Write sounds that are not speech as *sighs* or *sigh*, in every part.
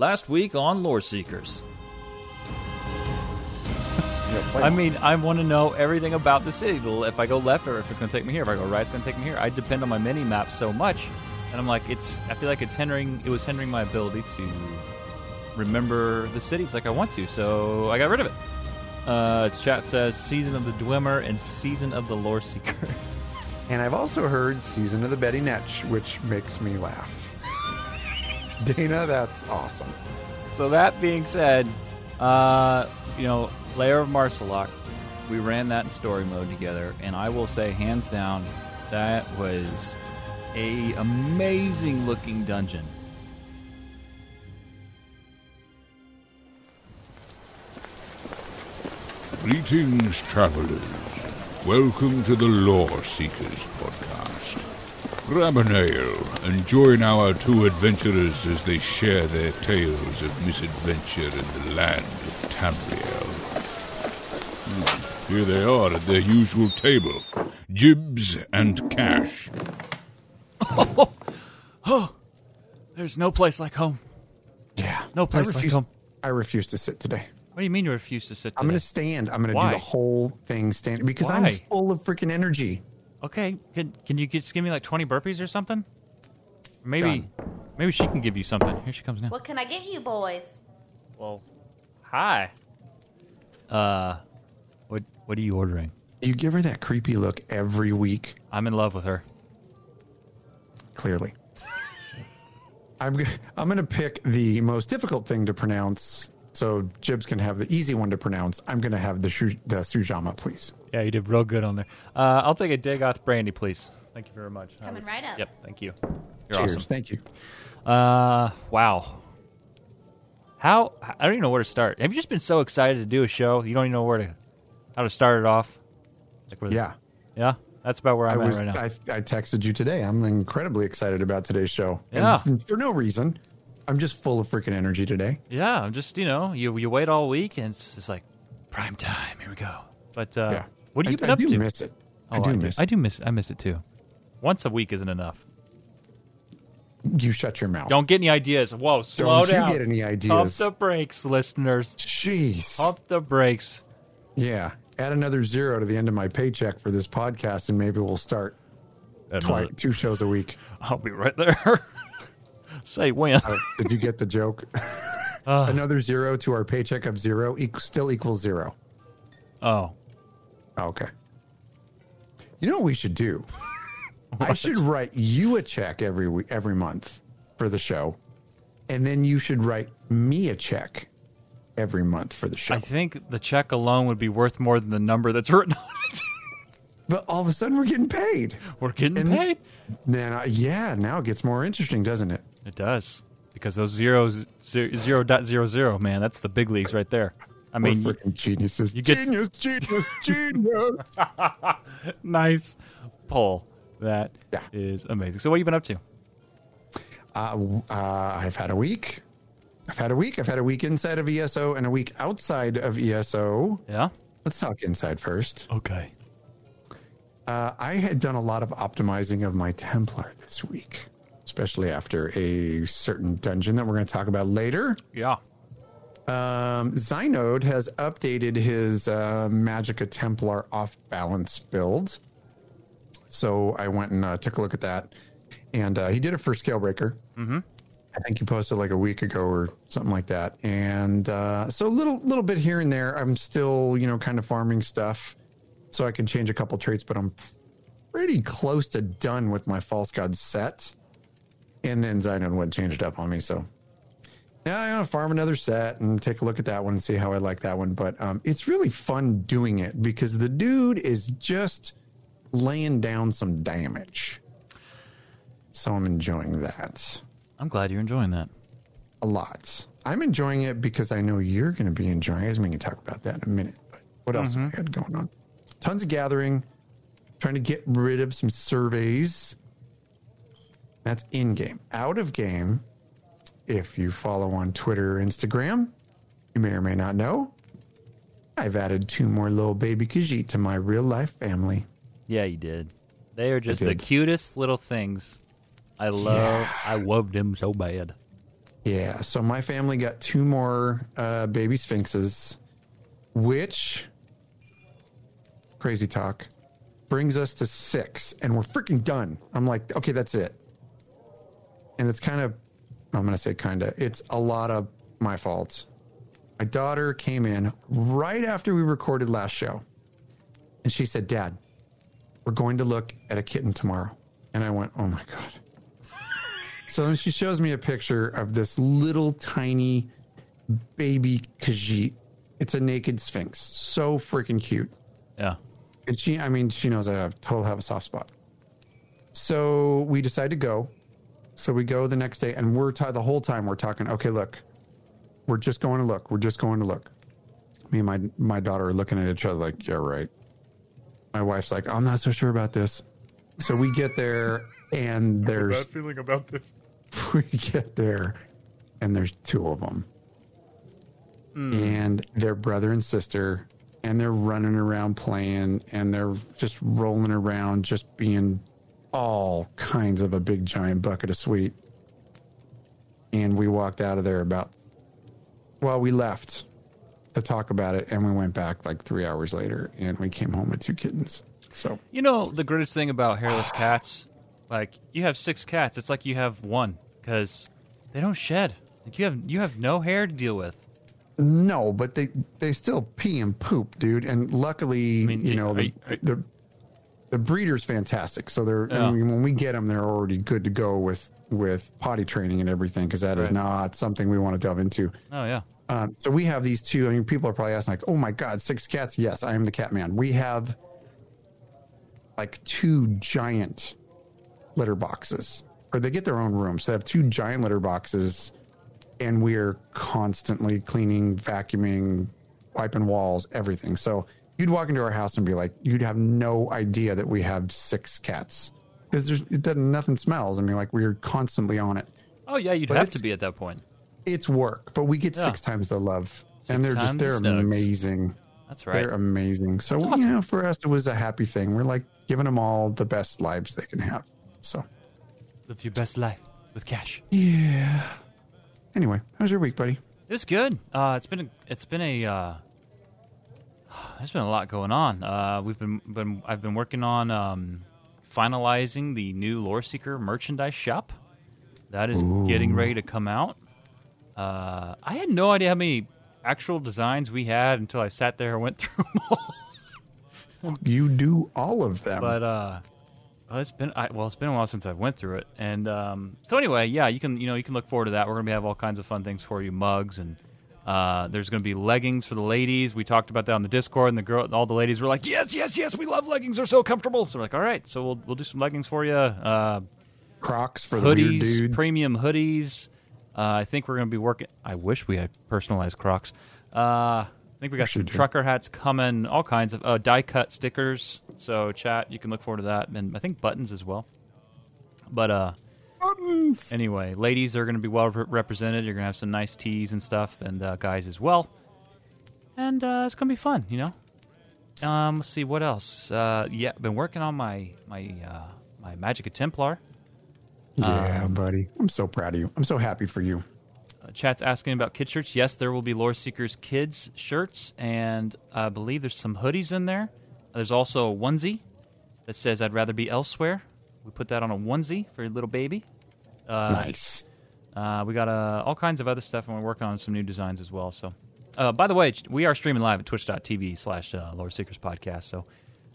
Last week on Lore Seekers. I mean, I want to know everything about the city. If I go left or if it's going to take me here. If I go right, it's going to take me here. I depend on my mini map so much, and I'm like, it's. I feel like it's hindering. It was hindering my ability to remember the cities like I want to. So I got rid of it. Uh, chat says season of the Dwemer and season of the Lore Seeker. *laughs* And I've also heard Season of the Betty Netch, which makes me laugh. *laughs* Dana, that's awesome. So that being said, uh, you know, Lair of Maarselok, we ran that in story mode together, and I will say, hands down, that was a amazing looking dungeon. Greetings, travelers. Welcome to the Lore Seekers podcast. Grab an ale and join our two adventurers as they share their tales of misadventure in the land of Tamriel. Hmm, Here they are at their usual table Jibs and Cash. Oh, *laughs* oh, there's no place like home. Yeah. No I place like home. I refuse to sit today. What do you mean you refuse to sit? I'm going to stand. I'm going to do the whole thing standing because I'm full of freaking energy. Okay, can can you just give me like 20 burpees or something? Maybe, maybe she can give you something. Here she comes now. What can I get you boys? Well, hi. Uh, what what are you ordering? You give her that creepy look every week, I'm in love with her. clearly. *laughs* I'm, g- I'm going to pick the most difficult thing to pronounce so Jibs can have the easy one to pronounce. I'm going to have the, shu- the Sujamma, please. Yeah, you did real good on there. Uh, I'll take a Dagoth brandy, please. Thank you very much. Coming right up. Yep, thank you. You're Cheers. awesome. Thank you. Uh, wow. How I don't even know where to start. Have you just been so excited to do a show? You don't even know where to how to start it off. Like where the- Yeah. yeah. That's about where I I'm was. at right now. I, I texted you today. I'm incredibly excited about today's show. Yeah. And for no reason. I'm just full of freaking energy today. yeah, I'm just you know you you wait all week and it's just like prime time. Here we go. But uh, Yeah. What have I, you been I up do to? miss it. I Oh, do miss I it. do miss. I miss it too. Once a week isn't enough. You shut your mouth. Don't get any ideas. Whoa, slow Don't you down. get any ideas. Pump the brakes, listeners. Jeez. Pump the brakes. Yeah. Add another zero to the end of my paycheck for this podcast, and maybe we'll start twi- two shows a week. *laughs* I'll be right there. *laughs* Say when. Uh, did you get the joke? *laughs* another zero to our paycheck of zero equals, still equals zero. Oh, Okay. You know what we should do? *laughs* I should write you a check every week, every month for the show, and then you should write me a check every month for the show. I think the check alone would be worth more than the number that's written on it. but all of a sudden, we're getting paid. We're getting And- paid. Then, uh, yeah, now it gets more interesting, doesn't it? It does because those zeros zero, zero dot zero zero man, that's the big leagues right there. I mean, we're freaking geniuses. you get- genius, genius, genius. *laughs* nice pull. That is Yeah. amazing. So, what have you been up to? Uh, uh, I've had a week. I've had a week. I've had a week inside of ESO and a week outside of ESO. Yeah. Let's talk inside first. Okay. Uh, I had done a lot of optimizing of my Templar this week, especially after a certain dungeon that we're going to talk about later. Yeah. Um, Xynode has updated his uh, Magicka Templar off balance build. So I went and uh, took a look at that. And uh, he did it for Scalebreaker. Mm-hmm. I think he posted like a week ago or something like that. And uh, so a little, little bit here and there. I'm still, you know, kind of farming stuff so I can change a couple traits, but I'm pretty close to done with my False God set. And then Xynode went and changed it up on me. So yeah, I'm gonna farm another set and take a look at that one and see how I like that one. But um, it's really fun doing it because the dude is just laying down some damage. So I'm enjoying that I'm glad you're enjoying that. a lot. I'm enjoying it because I know you're going to be enjoying it. We can talk about that in a minute. But what else have we had going on? Tons of gathering, trying to get rid of some surveys. That's in game. Out of game, if you follow on Twitter or Instagram, you may or may not know, I've added two more little baby Khajiit to my real life family. Yeah, you did. They are just the cutest little things. I love. Yeah. I loved them so bad. Yeah, so my family got two more uh, baby sphinxes, which crazy talk brings us to six, and we're freaking done. I'm like, okay, that's it. And it's kind of, I'm gonna say kind of, it's a lot of my fault. My daughter came in right after we recorded last show, and she said, "Dad, we're going to look at a kitten tomorrow." And I went, "Oh my god." *laughs* So then she shows me a picture of this little tiny baby Khajiit. It's a naked sphinx. So freaking cute. Yeah. And she, I mean, she knows I have total have a soft spot. So we decide to go. So we go the next day, and we're ta- the whole time we're talking. Okay, look, we're just going to look. We're just going to look. Me and my my daughter are looking at each other like, yeah, right. My wife's like, I'm not so sure about this. So we get there, and *laughs* there's bad feeling about this. *laughs* we get there and there's two of them hmm. and they're brother and sister and they're running around playing and they're just rolling around just being all kinds of a big giant bucket of sweet and we walked out of there about well we left to talk about it and we went back like three hours later and we came home with two kittens so You know the greatest thing about hairless cats, like you have six cats, it's like you have one because they don't shed. Like you have you have no hair to deal with. No, but they they still pee and poop, dude. And luckily, mean, you know, the, you- the the breeder's fantastic. So they're Yeah. I mean, when we get them, they're already good to go with with potty training and everything because that is Right. not something we want to delve into. Oh yeah. Um, so we have these two. I mean, people are probably asking like, "Oh my god, six cats!" Yes, I am the cat man. We have like two giant litter boxes, or they get their own rooms. So they have two giant litter boxes, and we're constantly cleaning, vacuuming, wiping walls, everything. So you'd walk into our house and be like, you'd have no idea that we have six cats because there's it doesn't nothing smells. I mean, like we're constantly on it. Oh yeah, you'd But have to be at that point. It's work, but we get Yeah. six times the love, Six and they're just they're the amazing. That's right. They're amazing. So That's you know, for us, it was a happy thing. We're like giving them all the best lives they can have. So Live your best life with cash. yeah. Anyway, how's your week, buddy? It's good. Uh, it's been a, it's been a uh, *sighs* there's been a lot going on. Uh, we've been, been I've been working on um, finalizing the new Lore Seeker merchandise shop. That is getting ready to come out. Uh, I had no idea how many actual designs we had until I sat there and went *laughs* through them all. You do all of them. But uh, well, it's been I, well, it's been a while since I went through it, and um, so anyway, yeah, you can you know you can look forward to that. We're gonna have all kinds of fun things for you, mugs, and uh, there's gonna be leggings for the ladies. We talked about that on the Discord, and the girl, all the ladies were like, yes, yes, yes, we love leggings. They're so comfortable. So we're like, all right, so we'll we'll do some leggings for you. Uh, Crocs for hoodies, premium hoodies. Uh, I think we're going to be working. I wish we had personalized Crocs. Uh, I think we got some do. trucker hats coming, all kinds of uh, die cut stickers. So chat, you can look forward to that, and I think buttons as well. But anyway, ladies are going to be well re- represented. You're going to have some nice teas and stuff, and uh, guys as well. And uh, it's going to be fun, you know. Um, let's see what else. Uh, yeah, been working on my my uh, my Magic Templar. yeah, um, buddy. I'm so proud of you. I'm so happy for you. Uh, chat's asking about kid shirts. Yes, there will be Lore Seekers kids shirts, and I believe there's some hoodies in there. There's also a onesie that says "I'd rather be elsewhere." We put that on a onesie for your little baby. Uh, nice. Uh, we got uh, all kinds of other stuff, and we're working on some new designs as well. So, uh, by the way, we are streaming live at twitch.tv slash uh, Lore Seekers Podcast. So,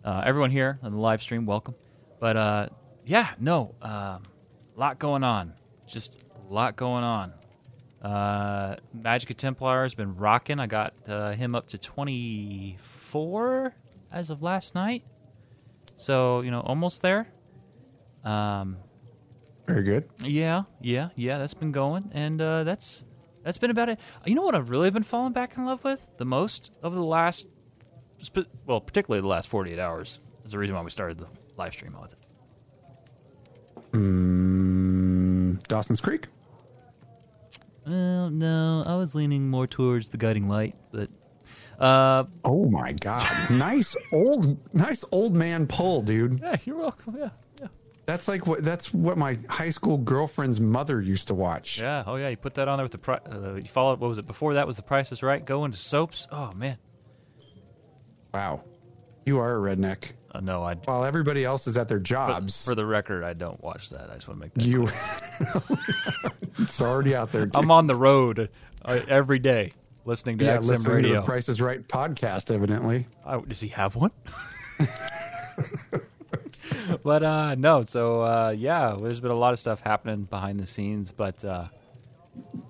uh, everyone here on the live stream, welcome. But uh, yeah, no, a lot going on. Just a lot going on. Uh, Magic Templar has been rocking. I got uh, him up to 24 as of last night. So, you know, almost there. Um, Very good. yeah, yeah, yeah. That's been going, and uh, that's that's been about it. You know what I've really been falling back in love with the most over the last, well, particularly the last forty eight hours. Is the reason why we started the live stream with it. Mm, Dawson's Creek. Well, no, I was leaning more towards the guiding light, but uh, Oh my god. nice old nice old man pull, dude. yeah, you're welcome. Yeah, yeah. That's like what that's what my high school girlfriend's mother used to watch. Yeah. Oh yeah. You put that on there with the pri- uh, you follow. What was it before that? Was the Price is Right? Go into soaps. Oh man. Wow. You are a redneck. Uh, no, I. While everybody else is at their jobs, for the record, I don't watch that. I just want to make that. you *laughs* it's already out there. dude. I'm on the road uh, every day listening to yeah, XM listening to radio. the Price is Right podcast, evidently. Oh, does he have one? *laughs* *laughs* but uh no, so uh yeah, there's been a lot of stuff happening behind the scenes, but uh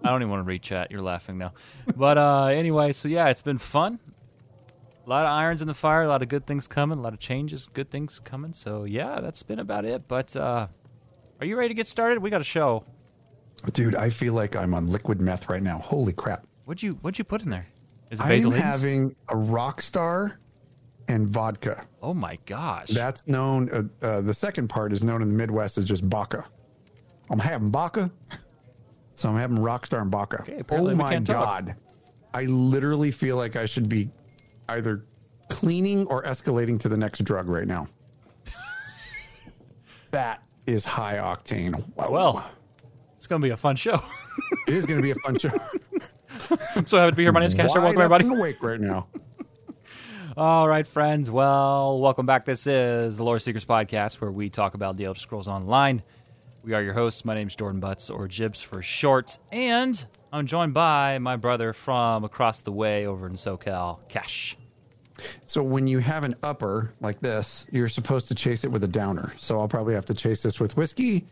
I don't even want to read chat. You're laughing now. But uh anyway, so yeah, it's been fun. A lot of irons in the fire, a lot of good things coming, a lot of changes, good things coming. So yeah, that's been about it. But uh are you ready to get started? We got a show. Dude, I feel like I'm on liquid meth right now. Holy crap. What'd you what'd you put in there? Is it I'm Hayden's? having a rock star and vodka. Oh my gosh. That's known. Uh, uh, the second part is known in the Midwest as just Baca. I'm having Baca, so I'm having Rockstar and Baca. Okay, oh my talk. god! I literally feel like I should be either cleaning or escalating to the next drug right now. *laughs* that is high octane. Wow. well, it's gonna be a fun show. it is going to be a fun show. *laughs* I'm so happy to be here. My name's Caster. Wide Welcome everybody. and awake right now. All right, friends. Well, welcome back. This is the Lore Seekers Podcast, where we talk about the Elder Scrolls Online. We are your hosts. My name's Jordan Butts, or Jibs for short, and I'm joined by my brother from across the way over in SoCal, Cash. So when you have an upper like this, you're supposed to chase it with a downer. So I'll probably have to chase this with whiskey,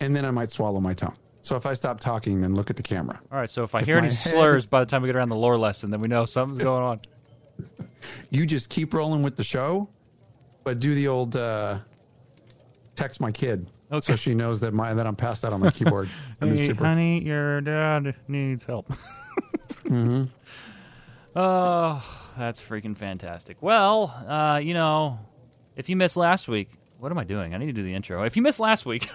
and then I might swallow my tongue. So if I stop talking, then look at the camera. All right. So if I If hear any head- slurs by the time we get around the lore lesson, then we know something's going on. You just keep rolling with the show, but do the old uh, text my kid Okay. so she knows that my that I'm passed out on my keyboard. *laughs* Hey, super. honey, your dad needs help. *laughs* mhm Oh, that's freaking fantastic. Well, uh, you know, if you missed last week, what am I doing? I need to do the intro. If you missed last week,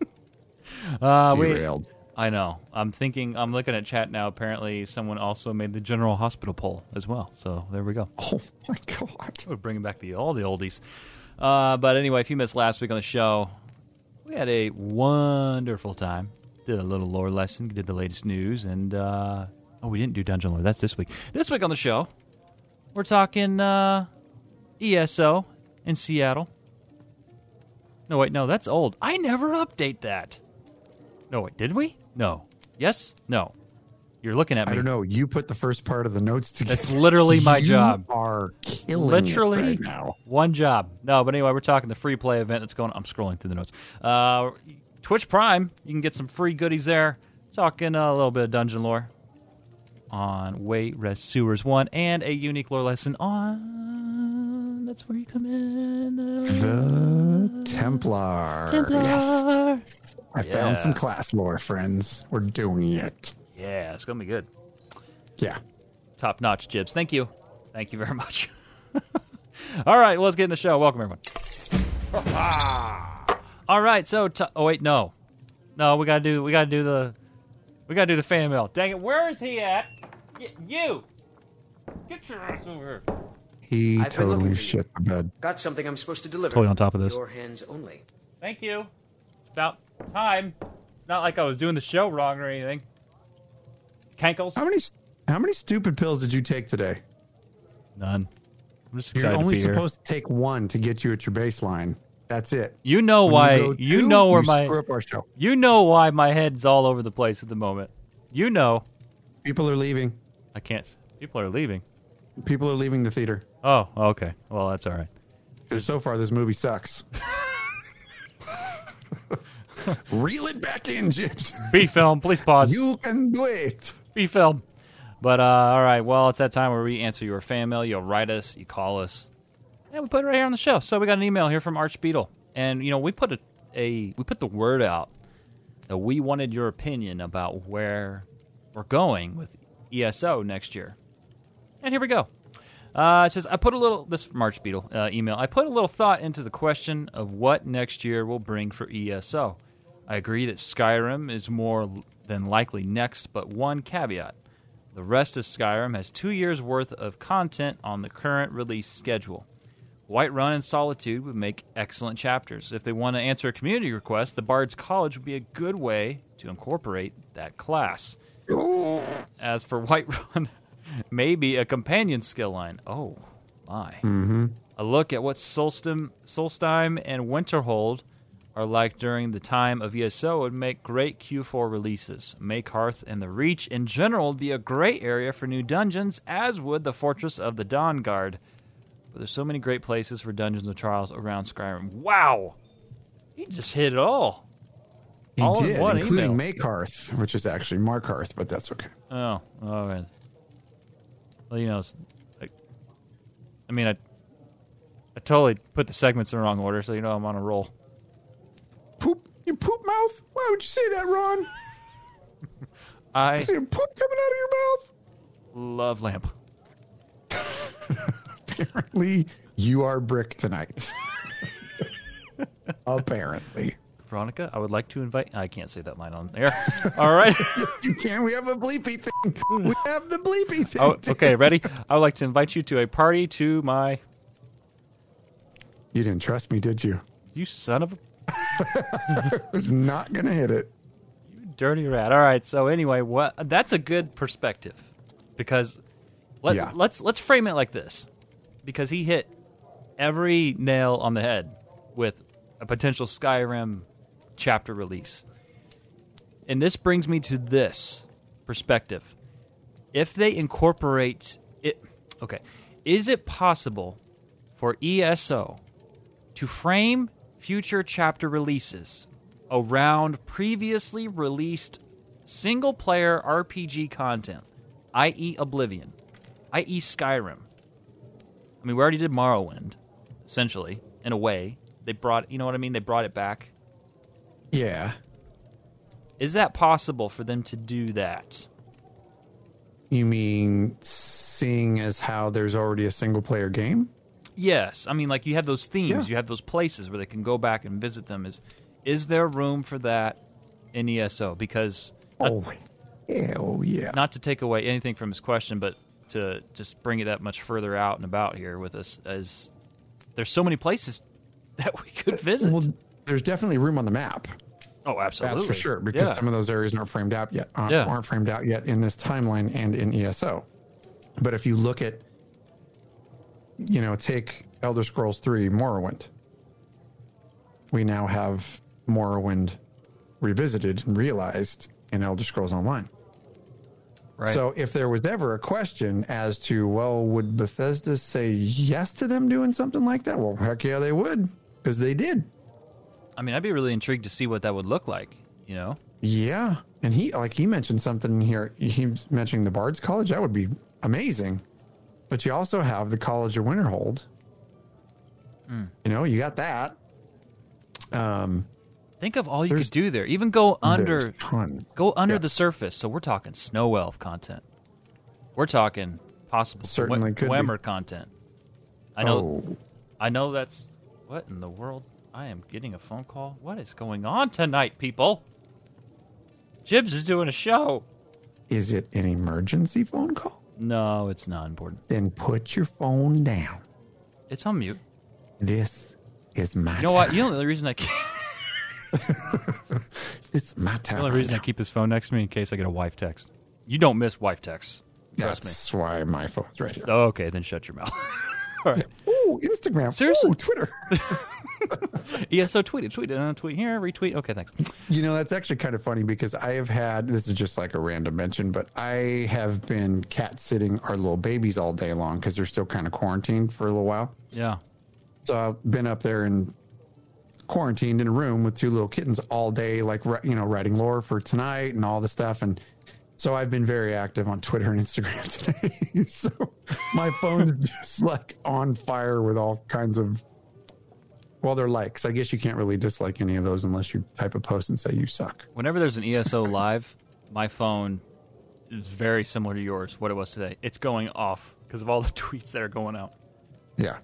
*laughs* uh, we, Derailed. I know. I'm thinking. I'm looking at chat now. Apparently, someone also made the General Hospital poll as well. So there we go. *laughs* Oh my god! We're bringing back the all the oldies. Uh, but anyway, if you missed last week on the show, we had a wonderful time. Did a little lore lesson, did the latest news, and uh, oh, we didn't do dungeon lore. That's this week. This week on the show, we're talking uh, ESO in Seattle. No, wait, no, that's old. I never update that. No, wait, did we? No. Yes? No. You're looking at me. I don't know. You put the first part of the notes together. That's literally my You job. Are killing Literally it right now. one job. No, but anyway, we're talking the free play event that's going. I'm scrolling through the notes. Uh, Twitch Prime, you can get some free goodies there. Talking a little bit of dungeon lore on Wayrest Sewers One, and a unique lore lesson on. That's where you come in. The Templar. Templar. Yes. I Yeah. found some class lore, friends. We're doing it. Yeah, it's gonna be good. Yeah. Top notch, Jibs. Thank you. Thank you very much. *laughs* All right, well, let's get in the show. Welcome, everyone. *laughs* All right, so t- oh wait, no, no, we gotta do we gotta do the we gotta do the fan mail. Dang it, where is he at? Y- you, get your ass over here. He I've totally for you. shit the bed. Got something I'm supposed to deliver. Totally on top of this. Your hands only. Thank you. It's about time. Not like I was doing the show wrong or anything. Cankles? How many how many stupid pills did you take today? None. I'm just You're only to be here. supposed to take one to get you at your baseline. That's it. You know When why? go You two, know where you my screw up our show. You know why my head's all over the place at the moment. You know. People are leaving. I can't. People are leaving. People are leaving the theater. Oh, okay. Well, that's all right. Because so far this movie sucks. *laughs* Reel it back in, Jibs. B film, please pause. You can do it. B film. But uh, all right. Well, it's that time where we answer your fan mail. You'll write us. You call us. And we put it right here on the show. So we got an email here from Arch Beetle, and you know we put a, a we put the word out that we wanted your opinion about where we're going with ESO next year. And here we go. Uh, it says, I put a little, this is from Arch Beetle uh, email. I put a little thought into the question of what next year will bring for ESO. I agree that Skyrim is more than likely next, but one caveat. The rest of Skyrim has two years worth of content on the current release schedule. Whiterun and Solitude would make excellent chapters. If they want to answer a community request, the Bard's College would be a good way to incorporate that class. As for Whiterun, *laughs* maybe a companion skill line. Oh, my. Mm-hmm. A look at what Solstheim and Winterhold are like during the time of ESO would make great Q4 releases. Makehearth and the Reach in general would be a great area for new dungeons, as would the Fortress of the Dawn Guard. But there's so many great places for Dungeons and Trials around Skyrim. Wow! He just hit it all. He All in did, one including email. Makehearth, which is actually Markarth, but that's okay. Oh, all right. Well, you know, I mean, I, I totally put the segments in the wrong order, so you know I'm on a roll. Poop, you poop mouth? Why would you say that, Ron? *laughs* I Is there poop coming out of your mouth? love lamp. *laughs* Apparently, you are brick tonight. *laughs* Apparently. Veronica, I would like to invite. I can't say that line on there. All right. You can. We have a bleepy thing. We have the bleepy thing. oh, okay, ready? I would like to invite you to a party to my. You didn't trust me, did you? You son of a *laughs* I was not going to hit it. dirty rat. All right. So anyway, what? That's a good perspective because let, Yeah. let's let's frame it like this because he hit every nail on the head with a potential Skyrim chapter release. And this brings me to this perspective. If they incorporate it okay, is it possible for ESO to frame future chapter releases around previously released single player RPG content, i.e., Oblivion, i.e., Skyrim. I mean, we already did Morrowind, essentially, in a way. They brought, you know what I mean? They brought it back. Yeah. Is that possible for them to do that? You mean seeing as how there's already a single player game? Yes, I mean, like you have those themes, Yeah. you have those places where they can go back and visit them. Is is there room for that in ESO? Because not, Oh, hell yeah. not to take away anything from his question, but to just bring it that much further out and about here with us, as there's so many places *laughs* that we could visit. Well, there's definitely room on the map. oh, absolutely, That's for sure because yeah. some of those areas aren't framed out yet. Uh, Yeah. Aren't framed out yet in this timeline and in ESO. But if you look at, you know, take Elder Scrolls Three Morrowind. We now have Morrowind revisited and realized in Elder Scrolls Online. right. So if there was ever a question as to, well, would Bethesda say yes to them doing something like that? Well, heck yeah, they would because they did. I mean, I'd be really intrigued to see what that would look like. You know, Yeah, and he like he mentioned something here. He mentioned the Bards College. That would be amazing. But you also have the College of Winterhold. Hmm. You know, you got that. Um, think of all you could do there. Even go under, go under Yeah. the surface. So we're talking snow elf content. We're talking possible Certainly be. Dwemer content. I know. Oh, I know that's what in the world. I am getting a phone call. What is going on tonight, people? Jibs is doing a show. is it an emergency phone call? No, it's not important. Then put your phone down. It's on mute. This is my. You know what? You know the reason I It's *laughs* my time. the only reason I keep this phone next to me in case I get a wife text. You don't miss wife texts. Trust That's why my phone's right here. Okay, then shut your mouth. *laughs* All right. Ooh, Instagram. Seriously? Ooh, Twitter. *laughs* Yeah, so tweet it, tweet it, uh, tweet here, retweet. Okay, thanks. You know, that's actually kind of funny because I have had this is just like a random mention, but I have been cat sitting our little babies all day long because they're still kind of quarantined for a little while. Yeah. So I've been up there and quarantined in a room with two little kittens all day, like you know, writing lore for tonight and all the stuff. And so I've been very active on Twitter and Instagram *laughs* today. so my phone's *laughs* just like on fire with all kinds of. Well, they're likes. I guess you can't really dislike any of those unless you type a post and say you suck. Whenever there's an ESO *laughs* live, my phone is very similar to yours. What it was today, it's going off because of all the tweets that are going out. Yeah.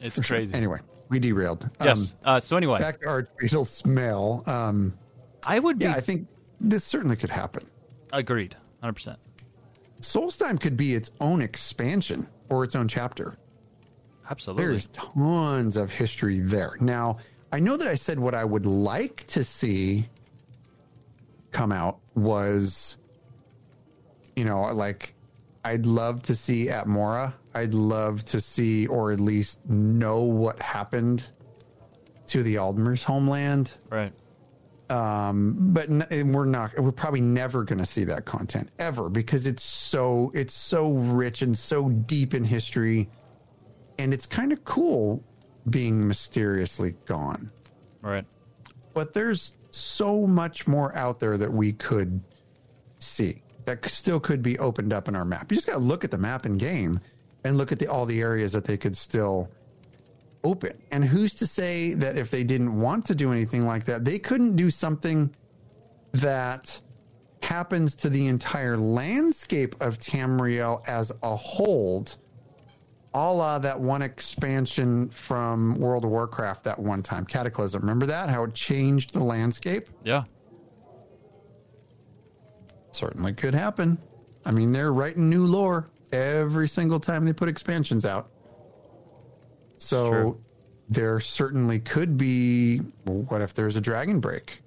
It's crazy. Anyway, we derailed. Yes. uh, so anyway, Um, back to our Archbeetle smell. Um, I would be yeah, I think this certainly could happen. Agreed, hundred percent. Solstheim could be its own expansion or its own chapter. Absolutely. There's tons of history there. Now, I know that I said what I would like to see come out was, you know, like I'd love to see Atmora. I'd love to see, or at least know what happened to the Aldmer's homeland. right. Um, but n- we're not. We're probably never going to see that content ever because it's so it's so rich and so deep in history, and it's kind of cool being mysteriously gone. Right. But there's so much more out there that we could see that still could be opened up in our map. You just got to look at the map in game and look at the all the areas that they could still open. And who's to say that if they didn't want to do anything like that, they couldn't do something that happens to the entire landscape of Tamriel as a whole, a la that one expansion from World of Warcraft that one time, Cataclysm. Remember that? How it changed the landscape? Yeah. Certainly could happen. I mean, they're writing new lore every single time they put expansions out. So True. there certainly could be. What if there's a dragon break?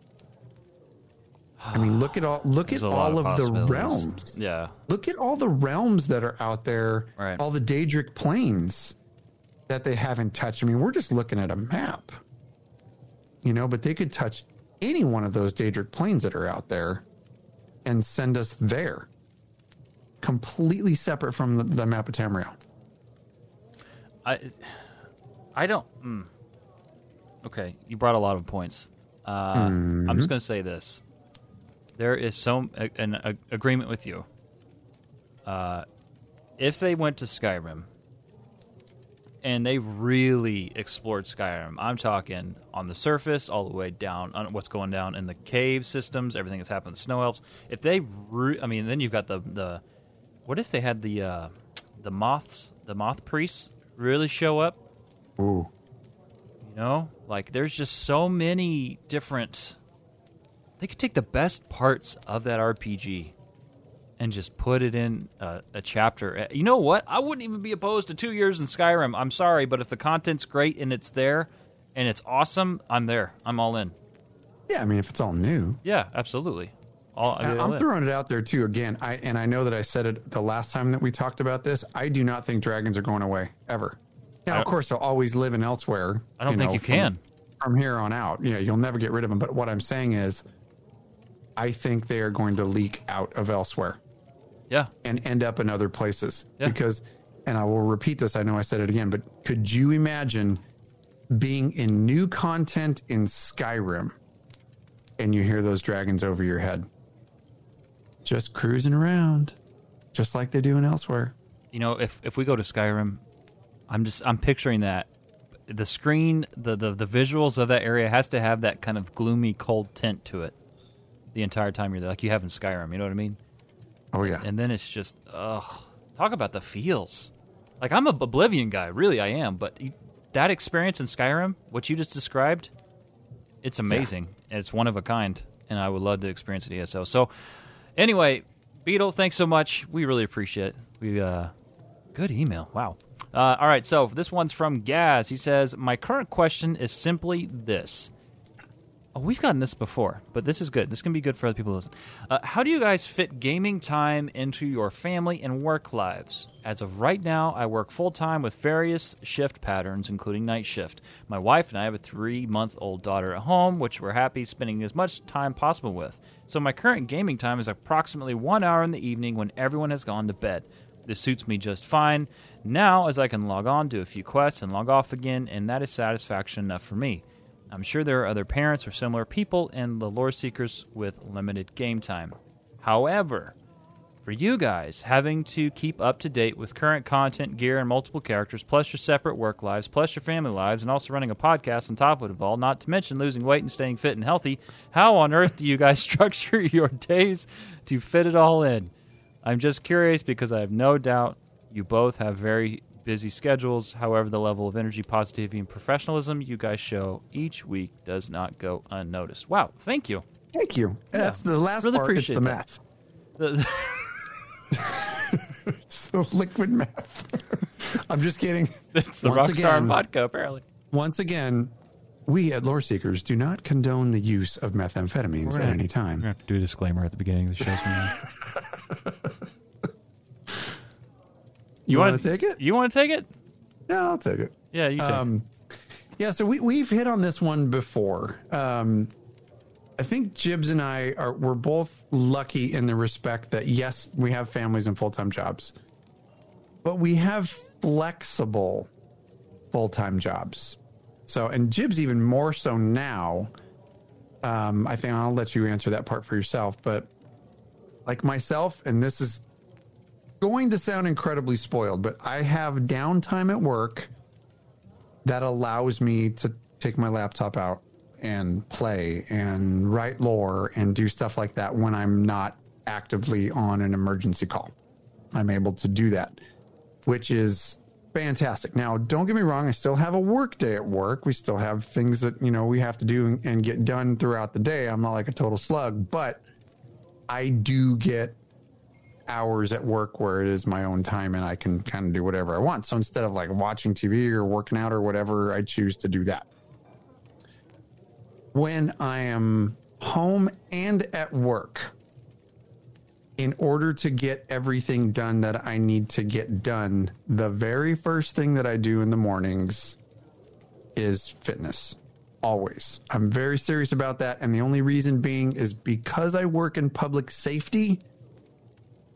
I mean, look at all look There's at all of of the realms. Yeah. Look at all the realms that are out there. Right. All the Daedric planes that they haven't touched. I mean, we're just looking at a map, you know, but they could touch any one of those Daedric planes that are out there and send us there, completely separate from the, the map of Tamriel. I I don't. Mm. Okay, you brought a lot of points. Uh, I'm just going to say this: there is so a- an a, agreement with you. Uh, if they went to Skyrim and they really explored Skyrim, I'm talking on the surface, all the way down on what's going down in the cave systems, everything that's happened with snow elves. If they, re- I mean, then you've got the the. What if they had the uh, the moths, the moth priests, really show up? Ooh, You know, like there's just so many different. They could take the best parts of that RPG and just put it in a, a chapter. Uh, You know what? I wouldn't even be opposed to two years in Skyrim. I'm sorry, but if the content's great and it's there and it's awesome, I'm there. I'm all in. yeah. I mean, if it's all new, Yeah, absolutely. All, I'm, I'm in. throwing it out there too. Again, I and I know that I said it the last time that we talked about this. I do not think dragons are going away ever. Now, I of course, they'll always live in elsewhere. I don't think know, you from- can. from here on out. Yeah, you'll never get rid of them. But what I'm saying is, I think they are going to leak out of elsewhere Yeah, and end up in other places Yeah. because. And I will repeat this. I know I said it again, but could you imagine being in new content in Skyrim and you hear those dragons over your head? Just cruising around, just like they do in elsewhere. you know, if if we go to Skyrim, I'm just I'm picturing that the screen, the the the visuals of that area has to have that kind of gloomy, cold tint to it the entire time you're there, like you have in Skyrim. You know what I mean? Oh, yeah. And then it's just, ugh, talk about the feels. Like I'm a Oblivion guy, really, I am. But you- that experience in Skyrim, what you just described, it's amazing and it's one of a kind. And I would love to experience it ESO. So, anyway, Beetle, thanks so much. We really appreciate it. We uh, good email. Wow. Uh, all right, so this one's from Gaz. He says, "My current question is simply this." Oh, we've gotten this before, but this is good. This can be good for other people to listen. Uh, how do you guys fit gaming time into your family and work lives? As of right now, I work full time with various shift patterns, including night shift. My wife and I have a three month old daughter at home, which we're happy spending as much time possible with. So my current gaming time is approximately one hour in the evening when everyone has gone to bed. This suits me just fine now, as I can log on, do a few quests, and log off again, and that is satisfaction enough for me. I'm sure there are other parents or similar people in the lore seekers with limited game time. However, for you guys, having to keep up to date with current content, gear, and multiple characters, plus your separate work lives, plus your family lives, and also running a podcast on top of it all, not to mention losing weight and staying fit and healthy, how on earth do you guys *laughs* structure your days to fit it all in? I'm just curious because I have no doubt you both have very busy schedules. However, the level of energy, positivity, and professionalism you guys show each week does not go unnoticed. Wow, thank you. Thank you. That's the last Really part. It's appreciate the that. math. The- *laughs* *laughs* So liquid math. *laughs* I'm just kidding. It's the Once Rockstar again- vodka, apparently. Once again, we at Lore Seekers do not condone the use of methamphetamines at any We're time. gonna have to do a disclaimer at the beginning of the show. You wanna- take it? You want to take it? Yeah, I'll take it. Yeah, you take it. Um, yeah, so we we've hit on this one before. Um, I think Jibs and I are we're both lucky in the respect that yes, we have families and full time jobs, but we have flexible full time jobs. So, and Jibs even more so now. Um, I think I'll let you answer that part for yourself, but like myself, and this is going to sound incredibly spoiled, but I have downtime at work that allows me to take my laptop out and play and write lore and do stuff like that when I'm not actively on an emergency call. I'm able to do that, which is fantastic. Now, don't get me wrong, I still have a work day at work. We still have things that, you know, we have to do and get done throughout the day. I'm not like a total slug, but I do get hours at work where it is my own time and I can kind of do whatever I want. So instead of like watching TV or working out or whatever, I choose to do that. When I am home and at work, in order to get everything done that I need to get done, the very first thing that I do in the mornings is fitness. Always. I'm very serious about that. And the only reason being is because I work in public safety.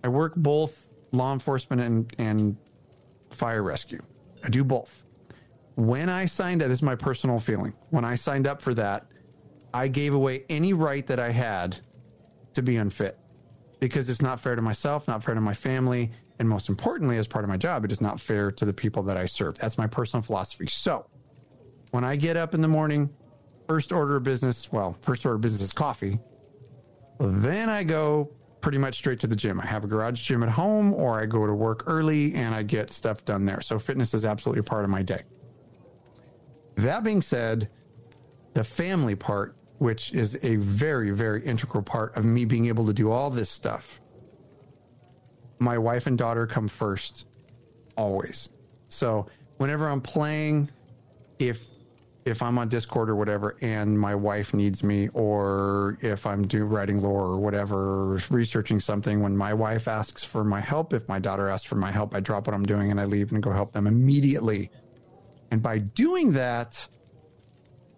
I work both law enforcement and, and fire rescue. I do both. When I signed up, this is my personal feeling. When I signed up for that, I gave away any right that I had to be unfit because it's not fair to myself, not fair to my family, and most importantly, as part of my job, it is not fair to the people that I serve. That's my personal philosophy. So when I get up in the morning, first order of business, well, first order of business is coffee. Then I go pretty much straight to the gym. I have a garage gym at home or I go to work early and I get stuff done there. So fitness is absolutely part of my day. That being said, the family part, which is a very, very integral part of me being able to do all this stuff, my wife and daughter come first always. So whenever I'm playing, if if I'm on Discord or whatever, and my wife needs me, or if I'm do writing lore or whatever, researching something, when my wife asks for my help, if my daughter asks for my help, I drop what I'm doing and I leave and go help them immediately. And by doing that,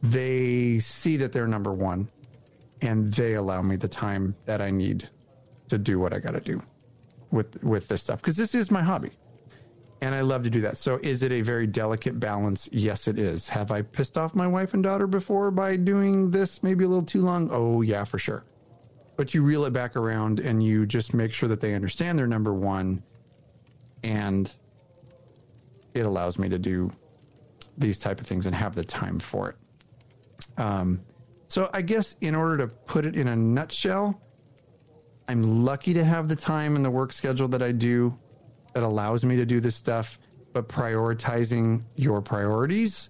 they see that they're number one, and they allow me the time that I need to do what I got to do with with this stuff because this is my hobby and I love to do that. So, is it a very delicate balance? Yes, it is. Have I pissed off my wife and daughter before by doing this maybe a little too long? Oh, yeah, for sure. But you reel it back around and you just make sure that they understand they're number one, and it allows me to do these type of things and have the time for it. Um, so, I guess in order to put it in a nutshell, I'm lucky to have the time and the work schedule that I do that allows me to do this stuff, but prioritizing your priorities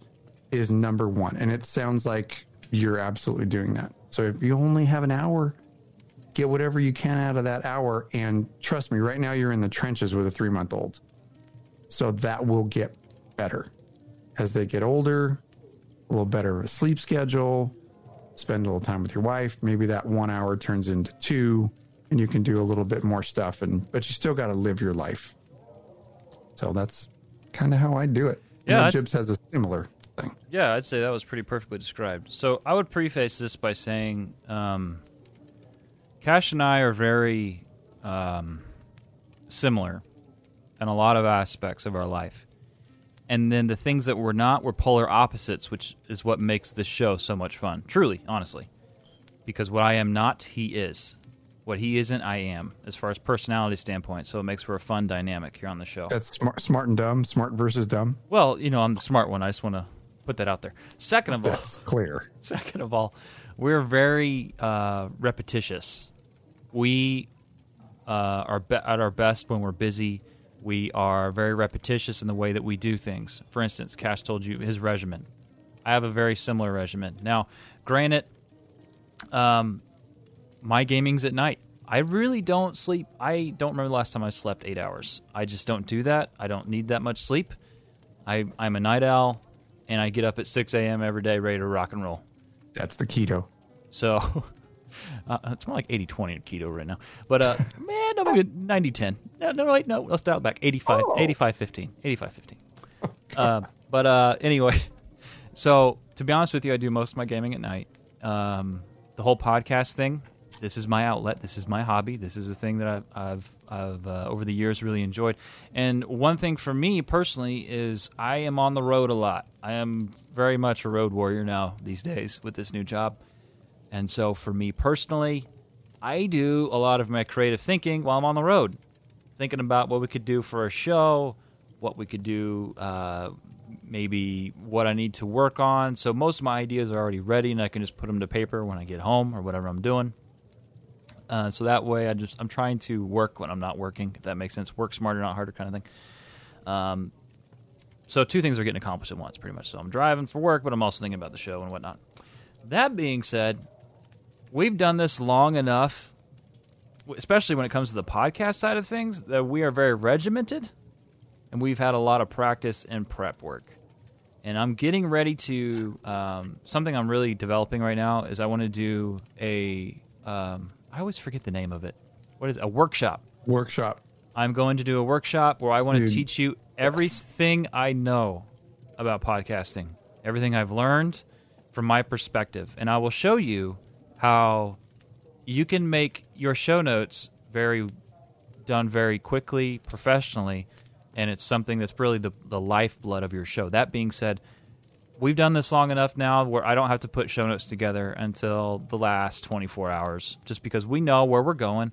is number one. And it sounds like you're absolutely doing that. So if you only have an hour, get whatever you can out of that hour. And trust me, right now you're in the trenches with a three month old. So that will get better as they get older, a little better of a sleep schedule, spend a little time with your wife. Maybe that one hour turns into two and you can do a little bit more stuff and but you still got to live your life so that's kind of how I do it. Yeah, I know that's- Jibs has a similar thing. Yeah, I'd say that was pretty perfectly described. So I would preface this by saying, um, Cash and I are very um, similar in a lot of aspects of our life. And then the things that we're not, we're polar opposites, which is what makes this show so much fun. Truly, honestly. Because what I am not, he is. What he isn't, I am, as far as personality standpoint. So it makes for a fun dynamic here on the show. That's smart, smart and dumb, smart versus dumb. Well, you know, I'm the smart one. I just want to put that out there. Second of all, That's clear. *laughs* Second of all, we're very uh, repetitious. We uh, are be- at our best when we're busy. We are very repetitious in the way that we do things. For instance, Cash told you his regimen. I have a very similar regimen. Now, granted, um, my gaming's at night. I really don't sleep. I don't remember the last time I slept eight hours. I just don't do that. I don't need that much sleep. I, I'm a night owl, and I get up at 6 a.m. every day ready to rock and roll. That's the keto. So *laughs* uh, it's more like 80 20 keto right now. But uh, *laughs* man, no, maybe 90 10. No, no, wait, no, let's dial it back 85, 85 15. 85 15. Uh, but uh, anyway, *laughs* so to be honest with you, I do most of my gaming at night. Um, the whole podcast thing, this is my outlet. This is my hobby. This is a thing that I've, I've, I've uh, over the years really enjoyed. And one thing for me personally is I am on the road a lot. I am very much a road warrior now these days with this new job. And so for me personally, I do a lot of my creative thinking while I'm on the road, thinking about what we could do for a show, what we could do, uh, maybe what I need to work on. So most of my ideas are already ready, and I can just put them to paper when I get home or whatever I'm doing. Uh, so that way, I just I'm trying to work when I'm not working. If that makes sense, work smarter, not harder, kind of thing. Um, so two things are getting accomplished at once, pretty much. So I'm driving for work, but I'm also thinking about the show and whatnot. That being said, we've done this long enough, especially when it comes to the podcast side of things, that we are very regimented and we've had a lot of practice and prep work. And I'm getting ready to um, something I'm really developing right now is I want to do a um, I always forget the name of it. What is it? a workshop? Workshop. I'm going to do a workshop where I want to teach you everything I know about podcasting, everything I've learned from my perspective, and I will show you how you can make your show notes very done very quickly, professionally, and it's something that's really the the lifeblood of your show. That being said, we've done this long enough now where I don't have to put show notes together until the last 24 hours, just because we know where we're going.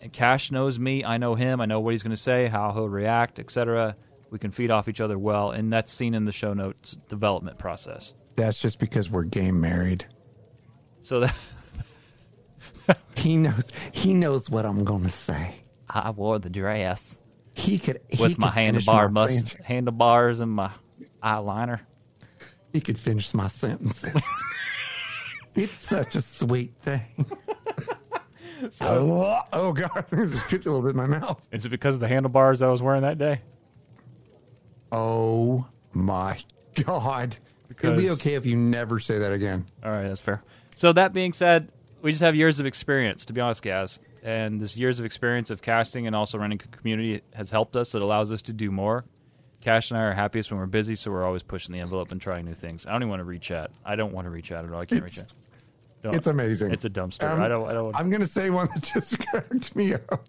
And Cash knows me, I know him, I know what he's going to say, how he'll react, etc. We can feed off each other well, and that's seen in the show notes development process. That's just because we're game married. So that *laughs* He knows. He knows what I'm going to say. I wore the dress He could he with my could finish handlebar must handlebars and my eyeliner. He could finish my sentences. *laughs* it's such a sweet thing. *laughs* oh, oh God! *laughs* I just puked a little bit in my mouth. Is it because of the handlebars I was wearing that day? Oh my God! It'll be okay if you never say that again. All right, that's fair. So that being said, we just have years of experience, to be honest, guys. And this years of experience of casting and also running a community has helped us. It allows us to do more. Cash and I are happiest when we're busy, so we're always pushing the envelope and trying new things. I don't even want to reach out. I don't want to reach out at all. I can't reach out. Don't. It's amazing. It's a dumpster. Um, I don't. I don't. I'm gonna say one that *laughs* just cracked me up.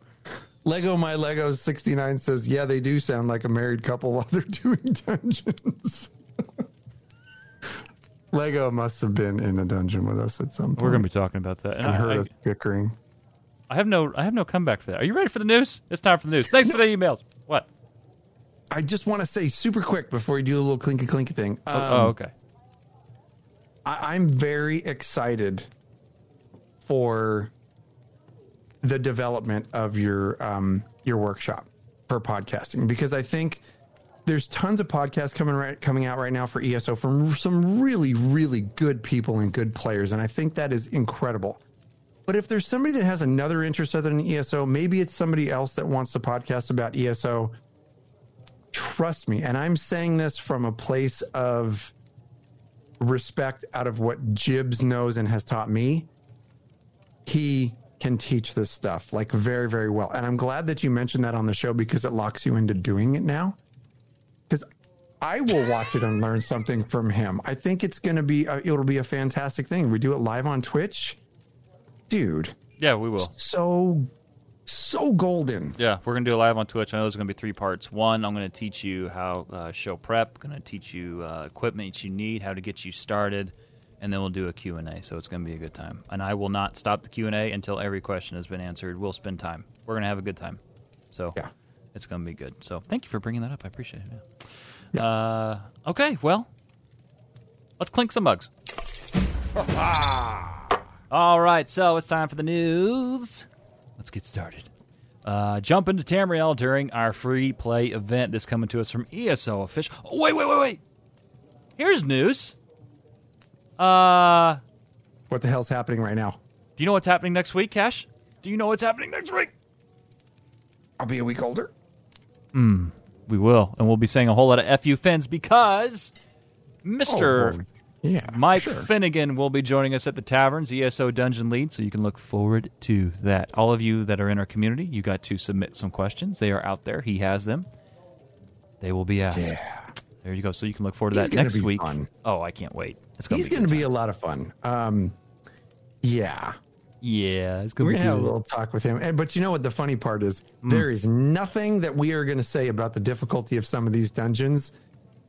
Lego My Lego 69 says, "Yeah, they do sound like a married couple while they're *laughs* doing dungeons." *laughs* Lego must have been in a dungeon with us at some point. we're gonna be talking about that. And and I, heard I, us bickering. I have no. I have no comeback for that. Are you ready for the news? It's time for the news. Thanks for the emails. What? I just want to say super quick before you do a little clinky clinky thing. Oh, Um, oh, okay. I, I'm very excited for the development of your um, your workshop for podcasting because I think there's tons of podcasts coming right coming out right now for ESO from some really really good people and good players, and I think that is incredible. But if there's somebody that has another interest other than ESO, maybe it's somebody else that wants to podcast about ESO. Trust me, and I'm saying this from a place of respect out of what Jibs knows and has taught me. He can teach this stuff like very, very well. And I'm glad that you mentioned that on the show because it locks you into doing it now. Because I will watch it and learn something from him. I think it's going to be, a, it'll be a fantastic thing. We do it live on Twitch. Dude, Yeah, we will. so, so golden. Yeah, we're gonna do a live on Twitch. I know there's gonna be three parts. One, I'm gonna teach you how uh, show prep. Gonna teach you uh, equipment you need, how to get you started, and then we'll do a Q and A. So it's gonna be a good time. And I will not stop the Q and A until every question has been answered. We'll spend time. We're gonna have a good time. So Yeah. it's gonna be good. So thank you for bringing that up. I appreciate it. Yeah. Uh, okay, well, let's clink some mugs. All right, so it's time for the news. Let's get started. Uh, jump into Tamriel during our free play event. This coming to us from ESO official. Oh, wait, wait, wait, wait. Here's news. Uh, What the hell's happening right now? do you know what's happening next week, Cash? Do you know what's happening next week? I'll be a week older. Hmm. We will, and we'll be saying a whole lot of fu fins because Mister Oh, yeah, Mike sure. Finnegan will be joining us at the taverns, ESO Dungeon Lead, so you can look forward to that. All of you that are in our community, you got to submit some questions. They are out there. He has them. They will be asked. Yeah. There you go. So you can look forward to He's that next week. fun. Oh, I can't wait. It's gonna He's going to be a lot of fun. Um, yeah, yeah. It's gonna we're be have a little talk with him. And but you know what the funny part is? Hmm. There is nothing that we are going to say about the difficulty of some of these dungeons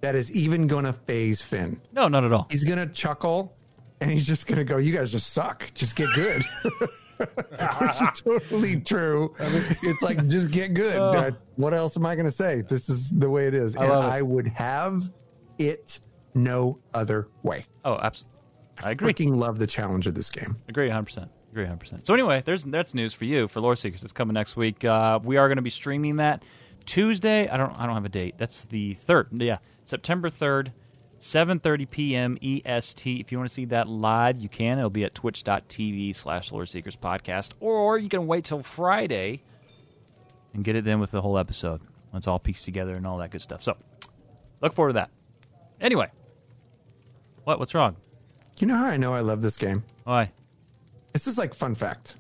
that is even going to phase Finn. No, not at all. He's going to chuckle, and he's just going to go, "You guys just suck. Just get good." *laughs* Which is totally true. It's like just get good. Uh, what else am I going to say? This is the way it is, and love it. I would have it no other way. Oh, absolutely. I agree. Freaking love the challenge of this game. Agree 100%. Agree 100%. So anyway, there's that's news for you for Lore Seekers. It's coming next week. Uh, we are going to be streaming that Tuesday. I don't I don't have a date. That's the 3rd. Yeah, September 3rd, 7:30 p.m. EST. If you want to see that live, you can. It'll be at twitch.tv slash Seekers podcast. Or you can wait till Friday and get it then with the whole episode. It's all pieced together and all that good stuff. So look forward to that. Anyway, what? What's wrong? You know how I know I love this game? Why? This is like fun fact.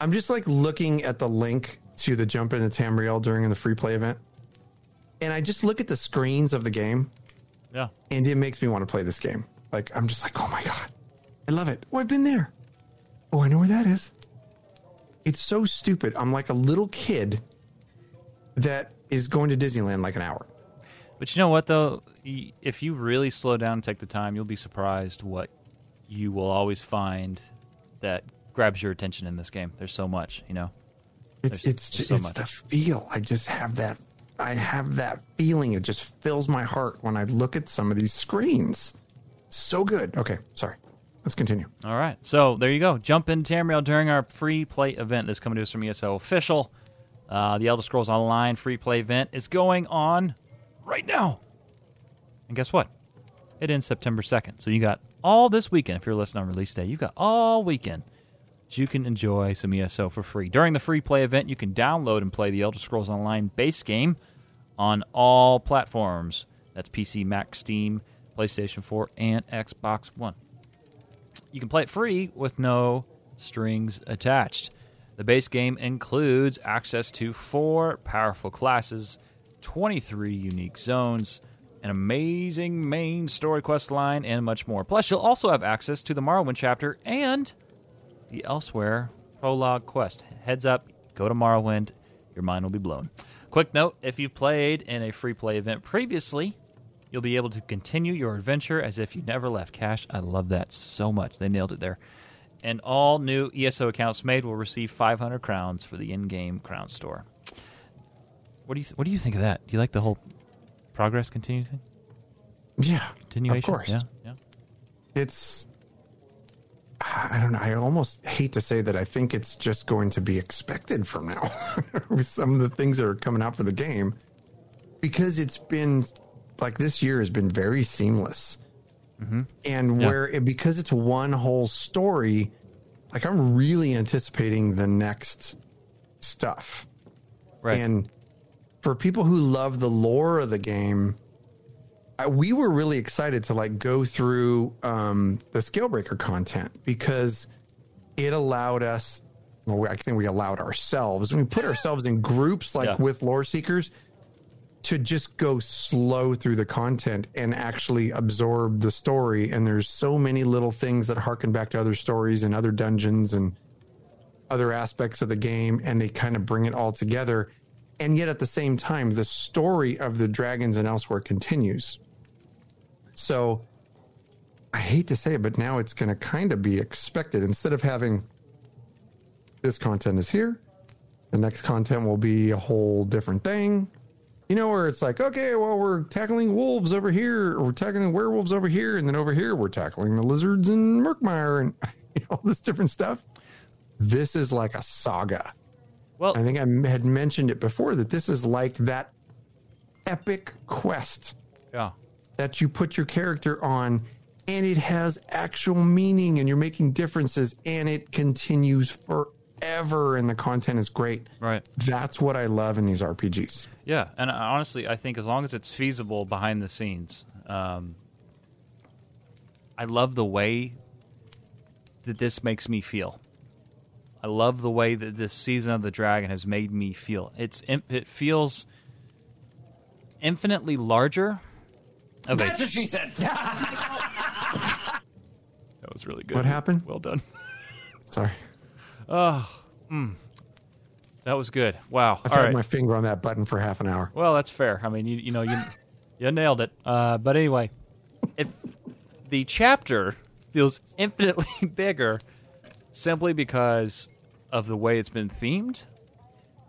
I'm just like looking at the link to the jump into Tamriel during the free play event. And I just look at the screens of the game Yeah. and it makes me want to play this game. Like I'm just like, oh my God. I love it. Oh, I've been there. Oh, I know where that is. It's so stupid. I'm like a little kid that is going to Disneyland like an hour. But you know what, though? If you really slow down and take the time, you'll be surprised what you will always find that grabs your attention in this game. There's so much, you know? It's There's- it's there's just, so it's much. the feel. I just have that. I have that feeling. It just fills my heart when I look at some of these screens. So good. Okay, sorry. Let's continue. All right. So there you go. Jump in Tamriel during our free play event that's coming to us from ESO Official. Uh, the Elder Scrolls Online free play event is going on right now. And guess what? It ends September 2nd. So you got all this weekend. If you're listening on release day, you got all weekend. You can enjoy some ESO for free. During the free play event, you can download and play the Elder Scrolls Online base game on all platforms. That's PC, Mac, Steam, PlayStation 4, and Xbox One. You can play it free with no strings attached. The base game includes access to four powerful classes, 23 unique zones, an amazing main story quest line, and much more. Plus, you'll also have access to the Morrowind chapter and the Elsewhere prologue quest. Heads up, go to Morrowind, your mind will be blown. Quick note if you've played in a free play event previously, you'll be able to continue your adventure as if you never left Cash. I love that so much. They nailed it there. And all new ESO accounts made will receive 500 crowns for the in-game crown store. What do you What do you think of that? Do you like the whole progress continue thing? Yeah, Continuation. Of course. Yeah. Yeah. It's. I don't know. I almost hate to say that. I think it's just going to be expected from now *laughs* with some of the things that are coming out for the game, because it's been like this year has been very seamless, mm-hmm. and Yeah. where it, because it's one whole story, like I'm really anticipating the next stuff. Right. And for people who love the lore of the game, we were really excited to like go through um, the Scalebreaker content because it allowed us. Well, I think we allowed ourselves. We put ourselves in groups like Yeah. with lore seekers to just go slow through the content and actually absorb the story. And there's so many little things that harken back to other stories and other dungeons and other aspects of the game, and they kind of bring it all together. And yet, at the same time, the story of the dragons and elsewhere continues. So, I hate to say it, but now it's going to kind of be expected. Instead of having this content is here, the next content will be a whole different thing. You know, where it's like, okay, well, we're tackling wolves over here, or we're tackling werewolves over here, and then over here, we're tackling the lizards and Murkmire *laughs* and you know, all this different stuff. This is like a saga. Well, I think I had mentioned it before that this is like that epic quest yeah. That you put your character on and it has actual meaning and you're making differences and it continues forever and the content is great. Right. That's what I love in these RPGs. Yeah, and honestly, I think as long as it's feasible behind the scenes, um, I love the way that this makes me feel. I love the way that this season of the dragon has made me feel. It's it feels infinitely larger. Of That's a, what she said. *laughs* that was really good. What happened? Well done. Sorry. Oh, that was good. Wow. I've All had right. my finger on that button for half an hour. Well, that's fair. I mean, you you know you you nailed it. Uh, but anyway, it, the chapter feels infinitely *laughs* bigger simply because of the way it's been themed.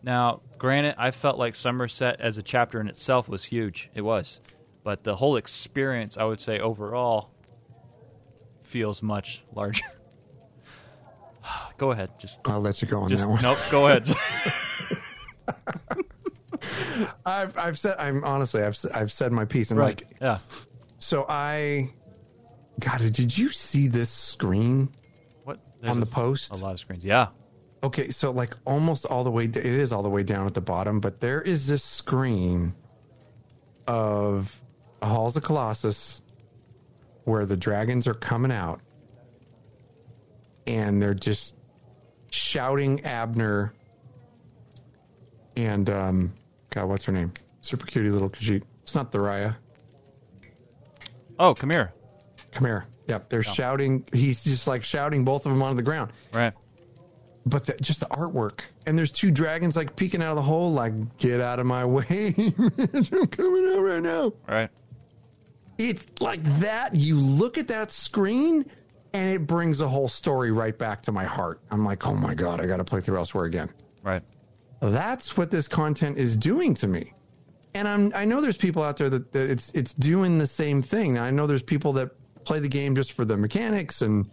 Now, granted, I felt like Somerset as a chapter in itself was huge. It was, but the whole experience, I would say, overall, feels much larger. *sighs* go ahead, just I'll let you go on just that one. nope. Go ahead. *laughs* I've, I've said, I'm honestly, I've, s- I've said my piece and right. like, Yeah. so I, God, did you see this screen? What On the a- post? A lot of screens. Yeah. Okay, so like almost all the way, it is all the way down at the bottom, but there is this screen of Halls of Colossus where the dragons are coming out and they're just shouting Abnur and, um, God, what's her name? Super cutie little Khajiit. It's not the Raya. Oh, come here. Come here. Yep, they're shouting. He's just like shouting both of them onto the ground. Right. but the, just the artwork and there's two dragons like peeking out of the hole like get out of my *laughs* way i'm coming out right now Right. It's like that. You look at that screen and it brings the whole story right back to my heart. I'm like oh my god i gotta play through elsewhere again. Right. that's what this content is doing to me. And i'm i know there's people out there that, that it's it's doing the same thing. I know there's people that play the game just for the mechanics and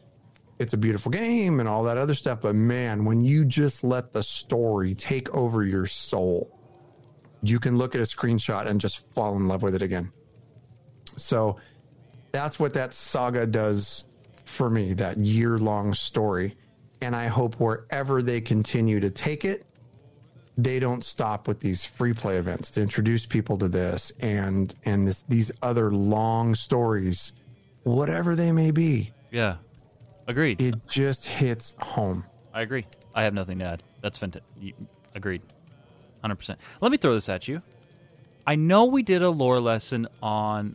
it's a beautiful game and all that other stuff but man when you just let the story take over your soul you can look at a screenshot and just fall in love with it again so that's what that saga does for me that year long story and i hope wherever they continue to take it they don't stop with these free play events to introduce people to this and and this, these other long stories whatever they may be Yeah. Agreed. it just hits home I agree. I have nothing to add. That's fantastic. Agreed. 100%. Let me throw this at you. I know we did a lore lesson on,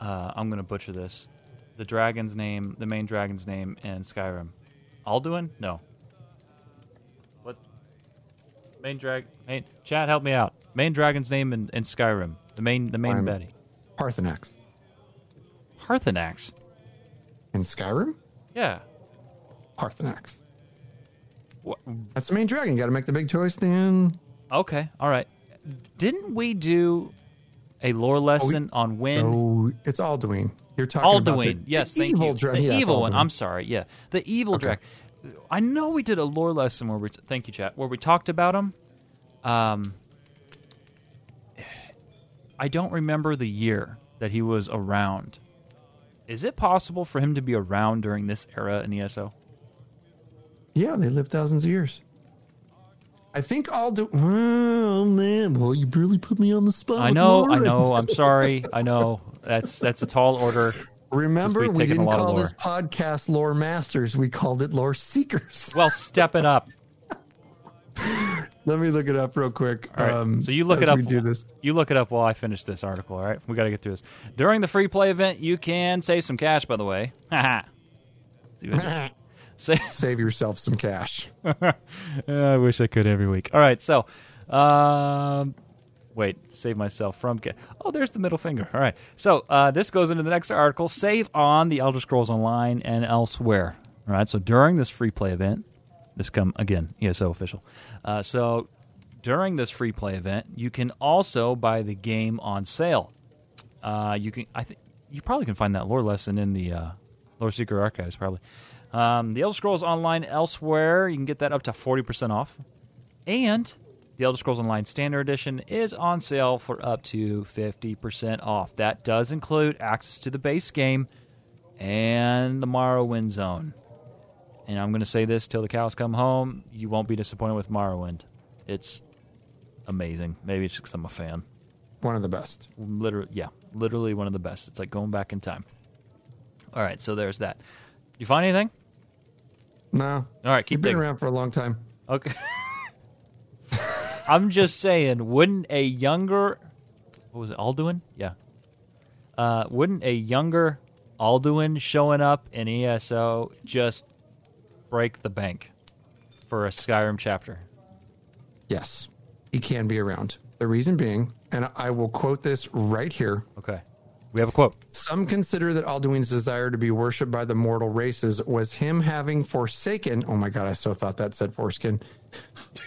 uh, I'm to butcher this, the dragon's name, the main dragon's name in Skyrim. Alduin? No. What? Main drag. Main. Chad, help me out. Main dragon's name in, in Skyrim. The main. The main I'm- Betty. Paarthurnax Paarthurnax. in skyrim Yeah. Paarthurnax What? that's the main dragon you got to make the big choice then Okay. All right. Didn't we do a lore lesson on when oh it's alduin you're talking about Alduin? the, yes, the thank evil you. dra- the yeah, evil one. I'm sorry. Yeah, the evil dragon. I know we did a lore lesson where we. thank you, chat. Where we talked about him. Um, I don't remember the year that he was around. Is it possible for him to be around during this era in ESO? yeah they live thousands of years I think Alduin. Oh man! Well, you really put me on the spot. I know, I know. I'm sorry. I know that's that's a tall order. Remember, we didn't call this podcast Lore Masters. We called it Lore Seekers. Well, stepping up. *laughs* Let me look it up real quick. All right. Um, so you look it up. Do this. You look it up while I finish this article. All right, we got to get through this. During the free play event, you can save some cash. By the way, *laughs* Haha. *laughs* See what I did? Say- Save yourself some cash. *laughs* I wish I could every week. All right, so um, wait, save myself from. Ca- oh, there's the middle finger. All right, so uh, this goes into the next article. Save on the Elder Scrolls Online and elsewhere. All right, so during this free play event, this come again ESO official. Uh, so during this free play event, you can also buy the game on sale. Uh, you can, I think, you probably can find that lore lesson in the uh, Lore Seeker archives, probably. Um, the Elder Scrolls Online elsewhere, you can get that up to forty percent off, and the Elder Scrolls Online Standard Edition is on sale for up to fifty percent off. That does include access to the base game and the Morrowind Zone. and I'm going to say this till the cows come home, you won't be disappointed with Morrowind. It's amazing. Maybe it's because I'm a fan. One of the best. Literally, yeah, literally one of the best. It's like going back in time. All right, so there's that. You find anything? No. All right, keep You've been digging. around for a long time. Okay. *laughs* I'm just saying, wouldn't a younger, what was it, Alduin? Yeah. Uh, wouldn't a younger Alduin showing up in ESO just break the bank for a Skyrim chapter? Yes, he can be around. The reason being, and I will quote this right here Okay. We have a quote. Some consider that Alduin's desire to be worshipped by the mortal races was him having forsaken. Oh my God, I so thought that said foreskin.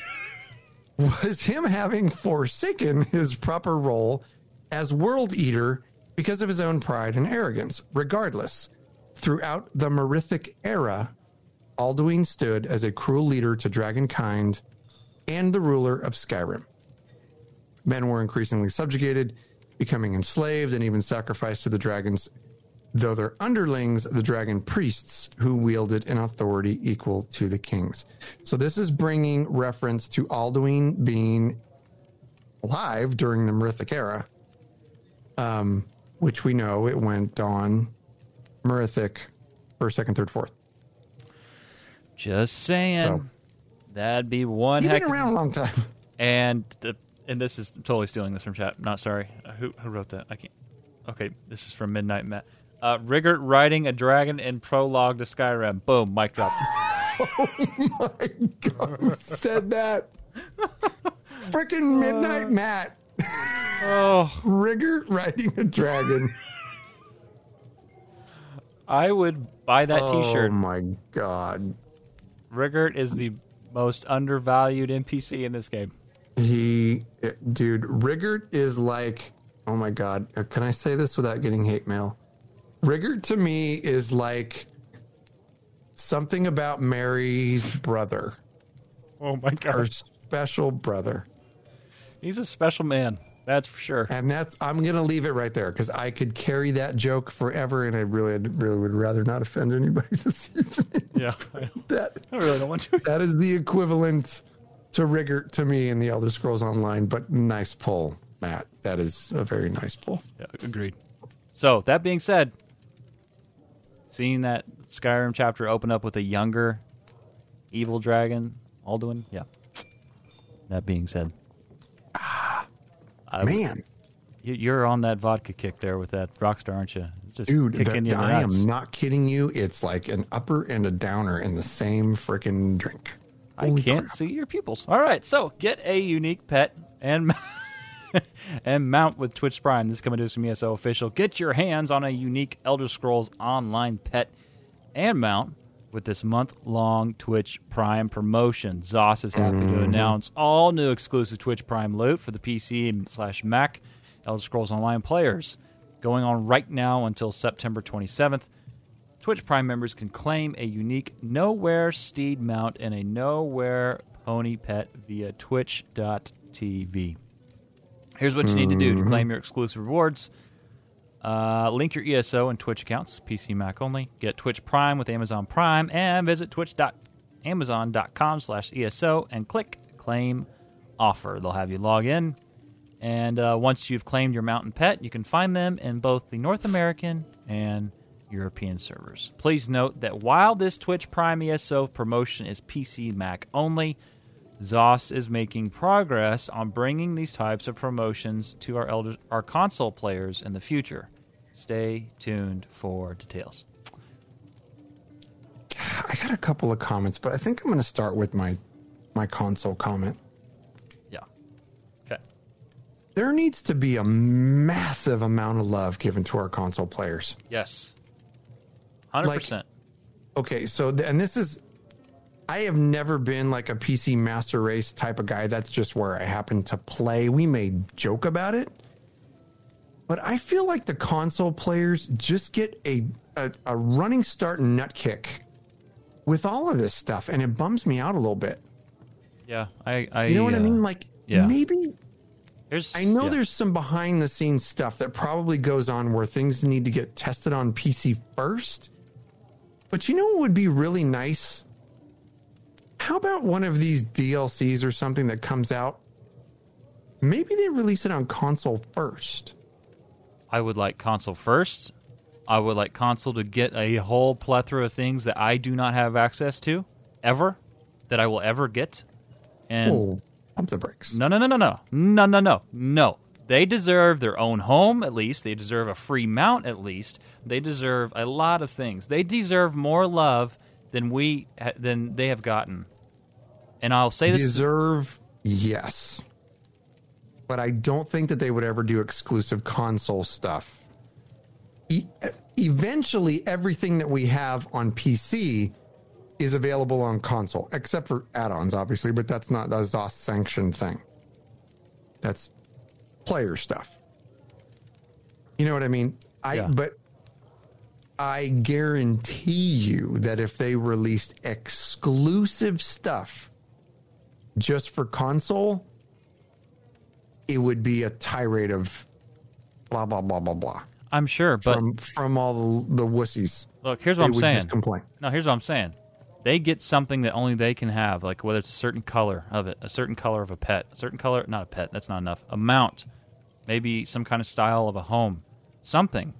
*laughs* was him having forsaken his proper role as world eater because of his own pride and arrogance. Regardless, throughout the Merithic era, Alduin stood as a cruel leader to dragonkind and the ruler of Skyrim. Men were increasingly subjugated, becoming enslaved, and even sacrificed to the dragons, though their underlings, the dragon priests, who wielded an authority equal to the king's. So this is bringing reference to Alduin being alive during the Merithic era, um, which we know it went on Merithic first, second, third, fourth. Just saying. So- That'd be one You've heck been of around a long time. And the, and this is totally stealing this from chat. Not sorry. Uh, who who wrote that? I can't. Okay, this is from Midnight Matt. Uh, Rigurt riding a dragon in prologue to Skyrim. Boom, mic drop. *laughs* Oh my God, who said that? *laughs* Freaking Midnight Matt. oh, Rigurt riding a dragon. I would buy that Oh T-shirt. Oh my God. Rigurt is the most undervalued NPC in this game. He, dude, Rigurt is like, oh my God. uh, Can I say this without getting hate mail? Rigurt to me is like something about Mary's brother, Oh my God. her special brother. he's a special man. That's for sure. And that's I'm gonna leave it right there because I could carry that joke forever, and I really, really would rather not offend anybody *laughs* this evening. Yeah, I that really don't want to. that is the equivalent to Rigurt to me in the Elder Scrolls Online. But nice pull, Matt. That is a very nice pull. Yeah, agreed. So that being said, seeing that Skyrim chapter open up with a younger evil dragon, Alduin, yeah. That being said, I, Man, you- you're on that vodka kick there with that Rockstar, aren't you? Just dude, kicking you the I nuts. am not kidding you. It's like an upper and a downer in the same freaking drink. I Holy can't crap. see your pupils. All right, so get a unique pet and *laughs* and mount with Twitch Prime. This is coming to us from ESO official. Get your hands on a unique Elder Scrolls Online pet and mount with this month-long Twitch Prime promotion. ZOS is happy to mm-hmm. announce all new exclusive Twitch Prime loot for the PC and slash Mac Elder Scrolls Online players, going on right now until September 27th. Twitch Prime members can claim a unique Nowhere Steed mount and a Nowhere Pony pet via twitch.tv. Here's what you need to do to claim your exclusive rewards. Uh, link your ESO and Twitch accounts, PC Mac only. Get Twitch Prime with Amazon Prime and visit twitch.amazon.com slash ESO and click claim offer. They'll have you log in. And uh, once you've claimed your mountain pet, you can find them in both the North American and European servers. Please note that while this Twitch Prime ESO promotion is PC Mac only, ZOS is making progress on bringing these types of promotions to our elder, our console players in the future. Stay tuned for details. I got a couple of comments, but I think I'm going to start with my my console comment. Yeah. Okay. There needs to be a massive amount of love given to our console players. Yes. 100%. Okay, so th- and this is I have never been like a PC master race type of guy. That's just where I happen to play. We may joke about it. But I feel like the console players just get a a, a running start nut kick with all of this stuff and it bums me out a little bit. yeah. I, I You know what I uh, mean? Like yeah. maybe There's I know yeah. there's some behind the scenes stuff that probably goes on where things need to get tested on PC first. But you know what would be really nice how about one of these DLCs or something that comes out? Maybe they release it on console first. I would like console first. I would like console to get a whole plethora of things that I do not have access to ever, that I will ever get. And Oh, pump the brakes. no, no, no, no, no, no, no, no, no. They deserve their own home at least. They deserve a free mount at least. They deserve a lot of things. They deserve more love than we than they have gotten. And I'll say this: Deserve, yes. But I don't think that they would ever do exclusive console stuff. E- eventually, everything that we have on PC is available on console, except for add-ons, obviously. But that's not a ZOS sanctioned thing. That's player stuff. You know what I mean? I Yeah. but I guarantee you that if they released exclusive stuff just for console, it would be a tirade of blah blah blah blah blah I'm sure, but from from all the, the wussies. look, here's what I'm saying. No, here's what I'm saying. They get something that only they can have, like whether it's a certain color of it, a certain color of a pet, a certain color, not a pet, that's not enough, a mount, maybe some kind of style of a home, something.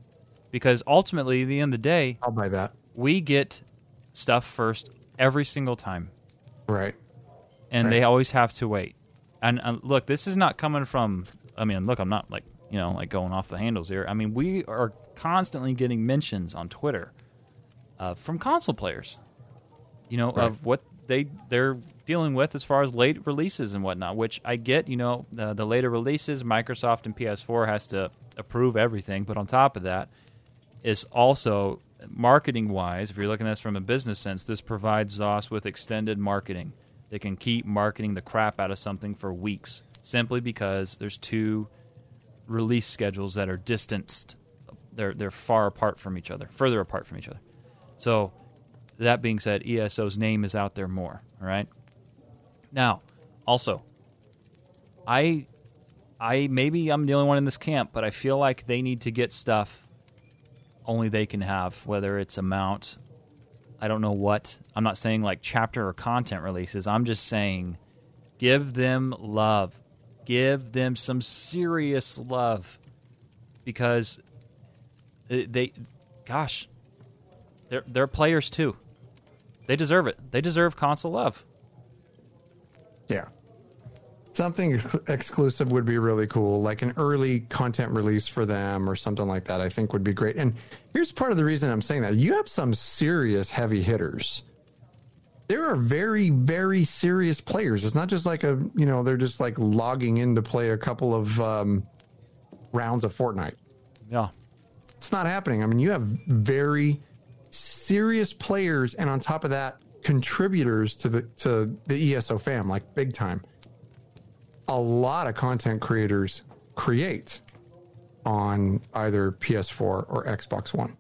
Because ultimately, at the end of the day, I'll buy that. we get stuff first every single time, Right. and Right. they always have to wait. And look, this is not coming from. I mean, look, I'm not like you know like going off the handles here. I mean, we are constantly getting mentions on Twitter uh, from console players, you know, of what they they're dealing with as far as late releases and whatnot. Which I get, you know, the, the later releases, Microsoft and PS4 has to approve everything, but on top of that, is also marketing wise, if you're looking at this from a business sense, this provides ZOS with extended marketing. They can keep marketing the crap out of something for weeks simply because there's two release schedules that are distanced. They're they're far apart from each other, further apart from each other. So that being said, ESO's name is out there more. All right. Now, also, I I maybe I'm the only one in this camp, but I feel like they need to get stuff only they can have, whether it's amount, I don't know what. I'm not saying like chapter or content releases. I'm just saying give them love. Give them some serious love because they, they gosh, they're they're players too. They deserve it. They deserve console love. Yeah. Something ex- exclusive would be really cool, like an early content release for them or something like that. I think would be great. And here's part of the reason I'm saying that you have some serious heavy hitters. There are very, very serious players. It's not just like a, you know, they're just like logging in to play a couple of um, rounds of Fortnite. Yeah. It's not happening. I mean, you have very serious players, and on top of that, contributors to the to the ESO fam, like big time. A lot of content creators create on either PS4 or Xbox One.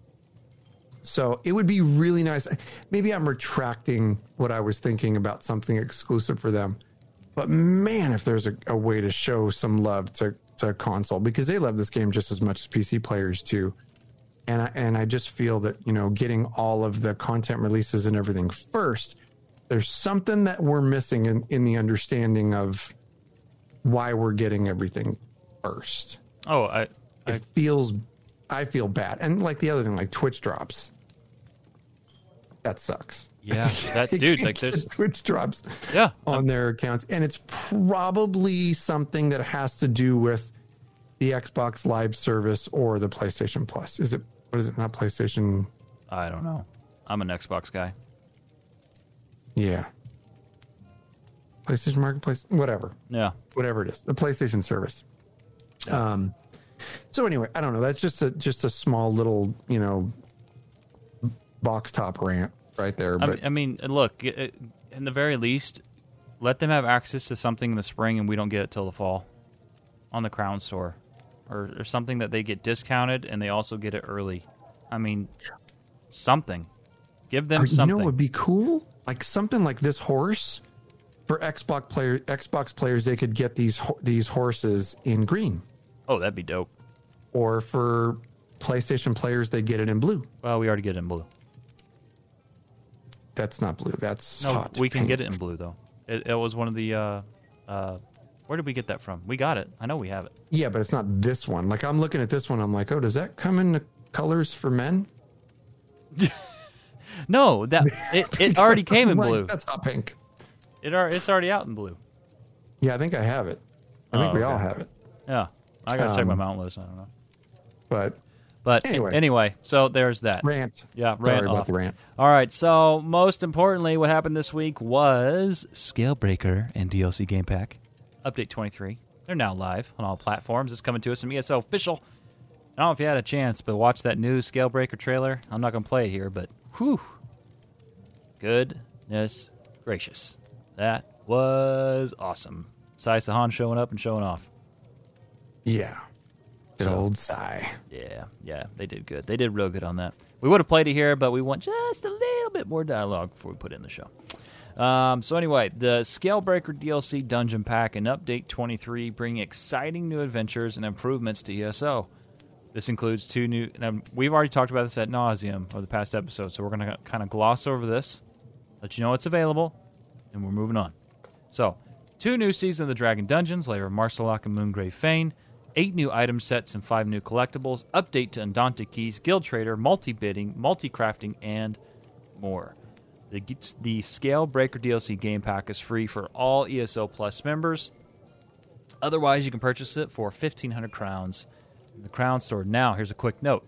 So it would be really nice. Maybe I'm retracting what I was thinking about something exclusive for them. But man, if there's a, a way to show some love to, to console, because they love this game just as much as PC players too. And I, and I just feel that, you know, getting all of the content releases and everything first, there's something that we're missing in, in the understanding of why we're getting everything first. Oh, I, I It feels, I feel bad. And like the other thing, like Twitch drops, that sucks. yeah, *laughs* that dude, like there's Twitch drops yeah, on their accounts, and it's probably something that has to do with the Xbox Live service or the PlayStation Plus. Is it? What is it? Not PlayStation. I don't know. I'm an Xbox guy. Yeah. PlayStation Marketplace, whatever, Yeah. whatever it is, the PlayStation service. Um. So anyway, I don't know. That's just a just a small little you know box top rant right there. I But mean, I mean, look, it- in the very least, let them have access to something in the spring, and we don't get it till the fall on the Crown Store, or, or something that they get discounted, and they also get it early. I mean, something. Give them Or, you something. know would be cool? Like something like this horse for Xbox player Xbox players. They could get these these horses in green, oh, that'd be dope. or for PlayStation players, they get it in blue. Well, we already get it in blue. that's not blue. That's No, we can pink. get it in blue though. It, it was one of the. Uh, uh, where did we get that from? We got it. I know we have it. Yeah, but it's not this one. Like I'm looking at this one, I'm like, oh, does that come in the colors for men? *laughs* No, that it, it already came in *laughs* Like, blue. That's hot pink. It are, it's already out in blue. Yeah, I think I have it. I think Oh, we all have it. Yeah, I gotta check my Um, mount list. I don't know. But But anyway. anyway, so there's that. rant. Yeah, Sorry rant about off. the rant. All right. So most importantly, what happened this week was Scalebreaker and DLC Game Pack update 23. They're now live on all platforms. It's coming to us from ESO official. I don't know if you had a chance, but watch that new Scalebreaker trailer. I'm not going to play it here, but whew, goodness gracious, that was awesome. Sai Sahan showing up and showing off. Yeah. Good So- old Sai. Yeah, yeah, they did good. They did real good on that. We would have played it here, but we want just a little bit more dialogue before we put it in the show. Um, so anyway, the Scalebreaker DLC Dungeon Pack and Update 23 bring exciting new adventures and improvements to ESO. This includes two new. And we've already talked about this at nauseum over the past episode, so we're going to kind of gloss over this, let you know it's available, and we're moving on. So, two new Season of the Dragon dungeons, Lair of Maarselok and Moongrave Fane, eight new item sets and five new collectibles, update to Undaunted Keys, Guild Trader, multi bidding, multi crafting, and more. The, Scale Breaker DLC game pack is free for all ESO Plus members. Otherwise, you can purchase it for 1500 crowns in the Crown Store. Now, here's a quick note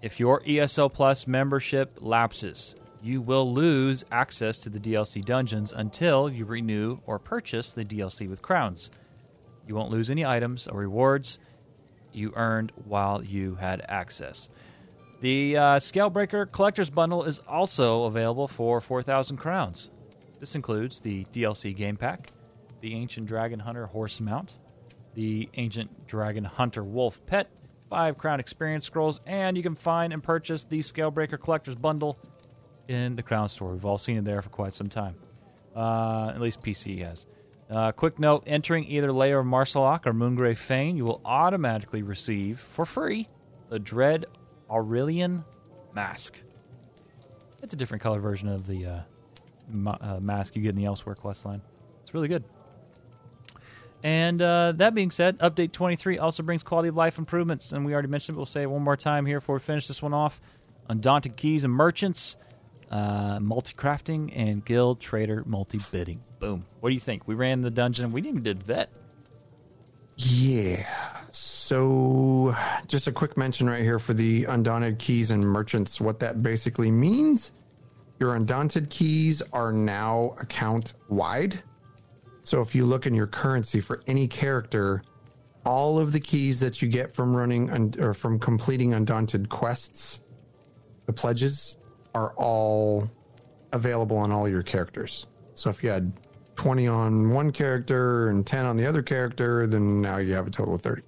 if your ESO Plus membership lapses, you will lose access to the DLC dungeons until you renew or purchase the DLC with crowns. You won't lose any items or rewards you earned while you had access. The uh, Scalebreaker Collector's Bundle is also available for 4,000 crowns. This includes the DLC Game Pack, the Ancient Dragon Hunter Horse Mount, the Ancient Dragon Hunter Wolf Pet, five Crown Experience Scrolls, and you can find and purchase the Scalebreaker Collector's Bundle in the Crown Store. We've all seen it there for quite some time. Uh, at least PC has. Uh, quick note entering either Lair of Maarselok or Moongrave Fane, you will automatically receive for free the Dread Aurelian Mask. It's a different color version of the uh, ma- uh, mask you get in the Elsewhere quest line. It's really good. And uh, that being said, Update 23 also brings quality of life improvements. And we already mentioned it, we'll say it one more time here before we finish this one off. Undaunted Keys and Merchants, uh, multi crafting, and Guild Trader multi bidding. Boom. What do you think? We ran the dungeon. We didn't even did vet. Yeah. So, just a quick mention right here for the undaunted keys and merchants. What that basically means your undaunted keys are now account wide. So, if you look in your currency for any character, all of the keys that you get from running un- or from completing undaunted quests, the pledges, are all available on all your characters. So, if you had 20 on one character and 10 on the other character, then now you have a total of 30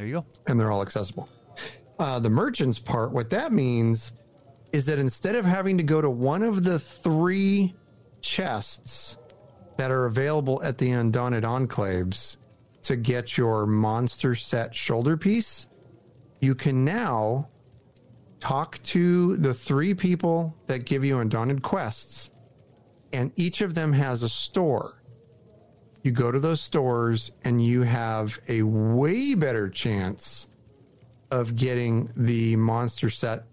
There you go. and they're all accessible. Uh, the merchants part, what that means is that instead of having to go to one of the three chests that are available at the Undaunted Enclaves to get your monster set shoulder piece, you can now talk to the three people that give you Undaunted quests, and each of them has a store you go to those stores and you have a way better chance of getting the monster set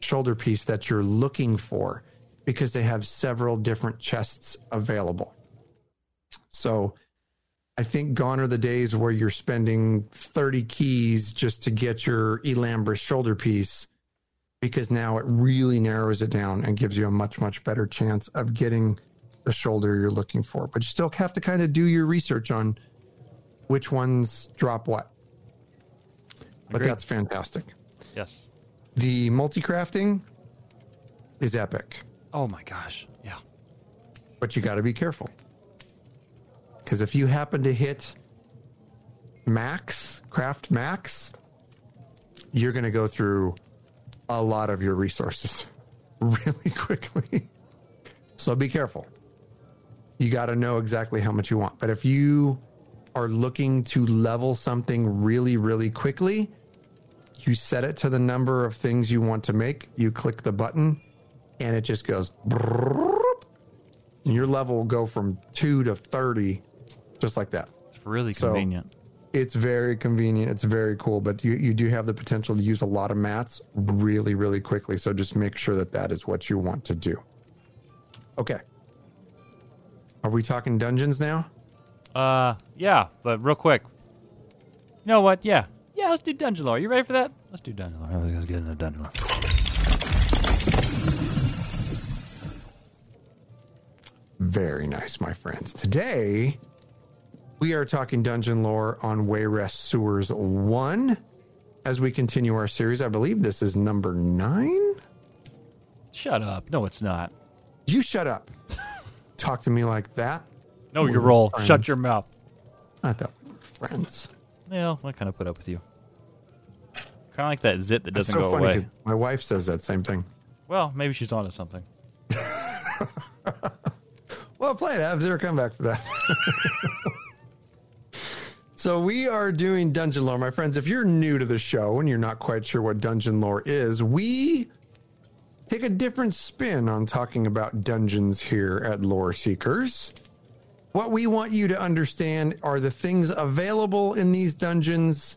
shoulder piece that you're looking for because they have several different chests available. So I think gone are the days where you're spending 30 keys just to get your Ilambris shoulder piece because now it really narrows it down and gives you a much, much better chance of getting the shoulder you're looking for. But you still have to kind of do your research on which ones drop what. But Agreed. that's fantastic. Yes. The multi crafting is epic, Oh my gosh. Yeah. but you got to be careful. Because if you happen to hit max, craft max, you're going to go through a lot of your resources *laughs* really quickly. So be careful. You got to know exactly how much you want. But if you are looking to level something really, really quickly, you set it to the number of things you want to make, you click the button, and it just goes And your level will go from two to 30, just like that. It's really So- convenient. It's very convenient. It's very cool, but you, you do have the potential to use a lot of mats really, really quickly. So just make sure that that is what you want to do. Okay. Are we talking dungeons now? Uh, yeah, but real quick. You know what? Yeah, yeah. Let's do dungeon lore. You ready for that? Let's do dungeon lore. Let's get into dungeon lore. Very nice, my friends. Today, we are talking dungeon lore on Wayrest Sewers 1 as we continue our series. I believe this is number nine. Shut up. No, it's not. You shut up. *laughs* Talk to me like that. No, We're you friends. Shut your mouth. I thought we were friends. Well, I kind of put up with you. Kind of like that zit that doesn't so go away. my wife says that same thing. Well, maybe she's onto something. *laughs* Well, play it. Have zero come back for that. *laughs* so we are doing dungeon lore, my friends. If you're new to the show and you're not quite sure what dungeon lore is, we take a different spin on talking about dungeons here at Lore Seekers. What we want you to understand are the things available in these dungeons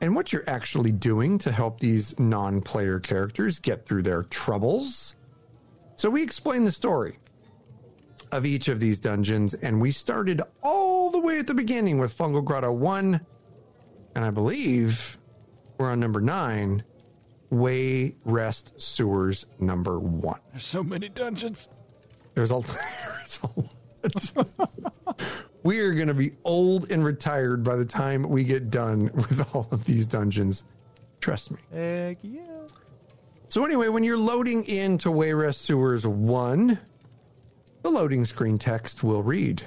and what you're actually doing to help these non-player characters get through their troubles. So we explain the story of each of these dungeons, and we started all the way at the beginning with Fungal Grotto 1, and I believe we're on number 9, Wayrest Sewers number 1. There's so many dungeons. There's a, *laughs* there's a lot. We're going to be old and retired by the time we get done with all of these dungeons. Trust me. Heck yeah. So anyway, when you're loading into Wayrest Sewers 1, the loading screen text will read,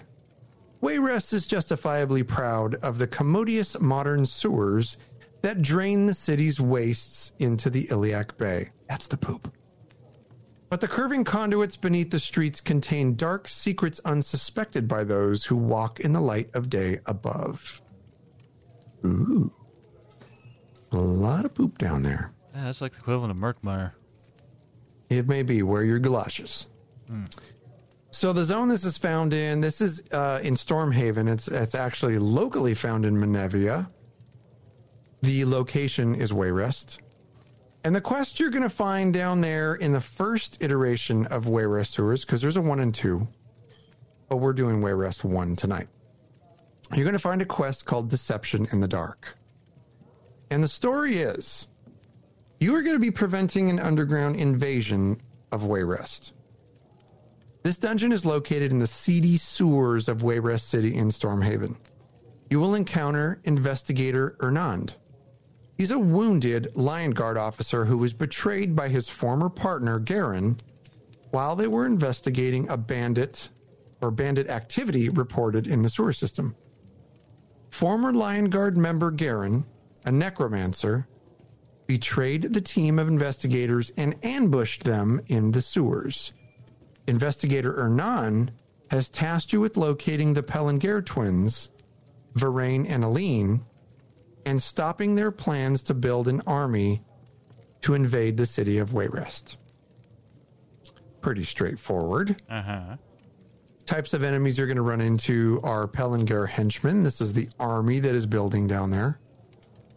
Wayrest is justifiably proud of the commodious modern sewers that drain the city's wastes into the Iliac Bay. That's the poop. But the curving conduits beneath the streets contain dark secrets unsuspected by those who walk in the light of day above. Ooh. A lot of poop down there. Yeah, that's like the equivalent of Murkmire. It may be. Wear your galoshes. So the zone this is found in, this is uh, in Stormhaven. It's it's actually locally found in Menevia. The location is Wayrest. And the quest you're going to find down there in the first iteration of Wayrest Sewers, because there's a one and two, but we're doing Wayrest one tonight. You're going to find a quest called Deception in the Dark. And the story is you are going to be preventing an underground invasion of Wayrest. This dungeon is located in the seedy sewers of Wayrest City in Stormhaven. You will encounter Investigator Ernand. He's a wounded Lion Guard officer who was betrayed by his former partner, Garron, while they were investigating a bandit or bandit activity reported in the sewer system. Former Lion Guard member Garron, a necromancer, betrayed the team of investigators and ambushed them in the sewers. Investigator Ernand has tasked you with locating the Pellingare twins, Varaine and Allene, and stopping their plans to build an army to invade the city of Wayrest. Pretty straightforward. Uh huh. Types of enemies you're going to run into are Pellingare henchmen. This is the army that is building down there.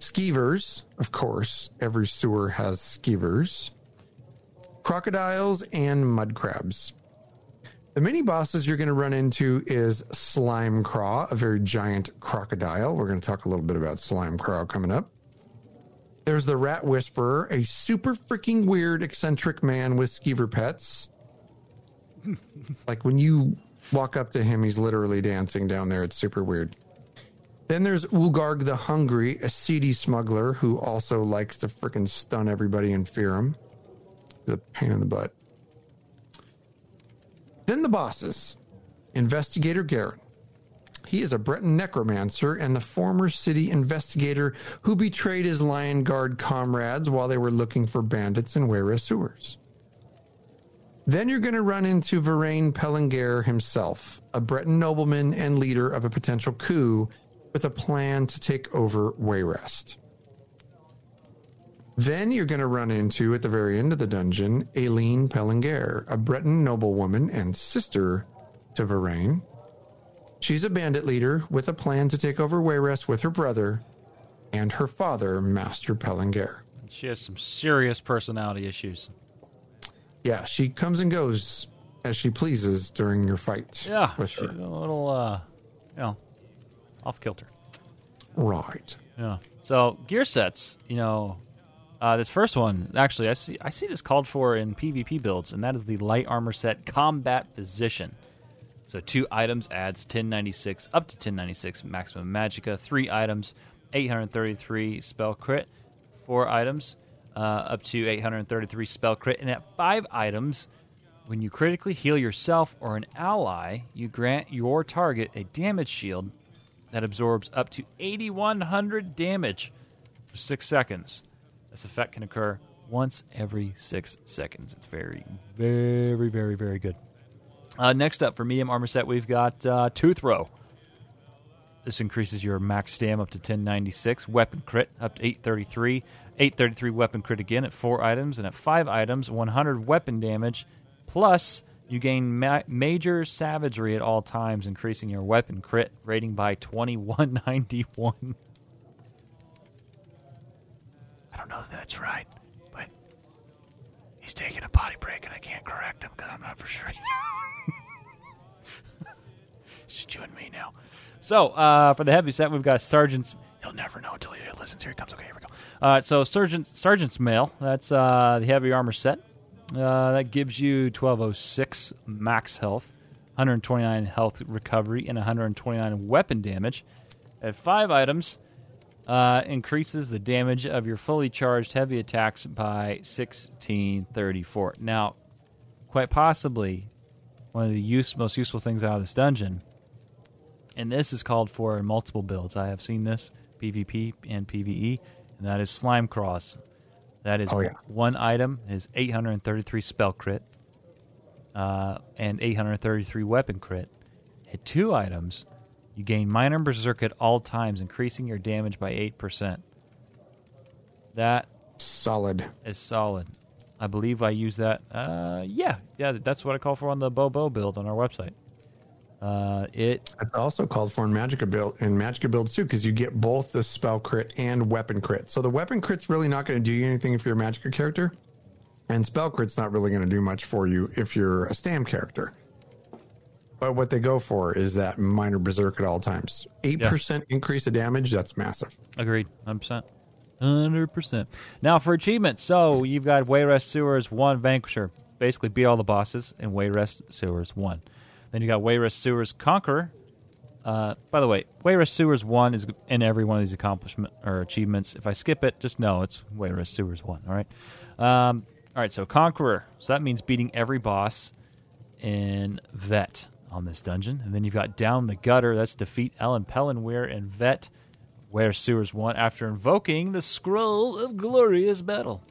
Skeevers, of course. Every sewer has skeevers. Crocodiles and mud crabs. The mini bosses you're going to run into is Slime Craw, a very giant crocodile. We're going to talk a little bit about Slime Craw coming up. There's the Rat Whisperer, a super freaking weird, eccentric man with skeever pets. like when you walk up to him, he's literally dancing down there. It's super weird. Then there's Ulgarg the Hungry, a seedy smuggler who also likes to freaking stun everybody and fear him. The pain in the butt. Then the bosses. Investigator Garron. He is a Breton necromancer and the former city investigator who betrayed his Lion Guard comrades while they were looking for bandits in Wayrest sewers. Then you're going to run into Varaine Pellingare himself, a Breton nobleman and leader of a potential coup with a plan to take over Wayrest. Then you're going to run into, at the very end of the dungeon, Allene Pellingare, a Breton noblewoman and sister to Varaine. She's a bandit leader with a plan to take over Wayrest with her brother and her father, Master Pellingare. She has some serious personality issues. Yeah, she comes and goes as she pleases during your fight Yeah, with she's her. a little, uh, you know, off kilter. Right. Yeah. So gear sets, you know, uh, this first one actually, I see, I see this called for in PvP builds, and that is the light armor set Combat Physician. So two items adds 1096 up to 1096 maximum magicka. Three items, 833 spell crit. Four items, uh, up to 833 spell crit. And at five items, when you critically heal yourself or an ally, you grant your target a damage shield that absorbs up to 8100 damage for six seconds. This effect can occur once every six seconds. It's very, very, very, very good. Uh, next up for medium armor set, we've got uh, Tooth Row. This increases your max stam up to 1096, weapon crit up to 833, 833 weapon crit again at four items, and at five items, 100 weapon damage. Plus, you gain ma- major savagery at all times, increasing your weapon crit rating by 2191. *laughs* I don't know if that's right, but he's taking a potty break, and I can't correct him because I'm not for sure. *laughs* it's just you and me now. So, uh, for the heavy set, we've got Sergeant's. He'll never know until he listens. Here he comes. Okay, here we go. Uh, so, Sergeant, Sergeant's Mail. That's uh, the heavy armor set. Uh, that gives you 1206 max health, 129 health recovery, and 129 weapon damage. At five items, uh, increases the damage of your fully charged heavy attacks by 1634. Now, quite possibly, one of the use, most useful things out of this dungeon, and this is called for in multiple builds. I have seen this PvP and PvE, and that is Slime Craw. That is Oh, yeah. one item is 833 spell crit uh, and 833 weapon crit. At two items, you gain minor berserk at all times, increasing your damage by 8%. That Solid. is solid. I believe I use that. Uh, yeah, yeah, that's what I call for on the Bobo build on our website. Uh, it It's also called for in Magicka build in Magicka builds too, because you get both the spell crit and weapon crit. So the weapon crit's really not going to do you anything if you're a Magicka character, and spell crit's not really going to do much for you if you're a Stam character. But what they go for is that minor berserk at all times. Eight percent increase of damage. That's massive. Agreed, hundred percent, hundred percent. Now for achievements, so you've got Wayrest Sewers One Vanquisher, basically beat all the bosses in Wayrest Sewers One. Then you got Wayrest Sewers Conqueror. Uh, by the way, Wayrest Sewers One is in every one of these accomplishment or achievements. If I skip it, just know it's Wayrest Sewers One. All right, um, all right. So Conqueror, so that means beating every boss in Vet on this dungeon. And then you've got Down the Gutter. That's defeat Allene Pellingare and Vet, Wayrest Sewers 1 after invoking the Scroll of Glorious Battle.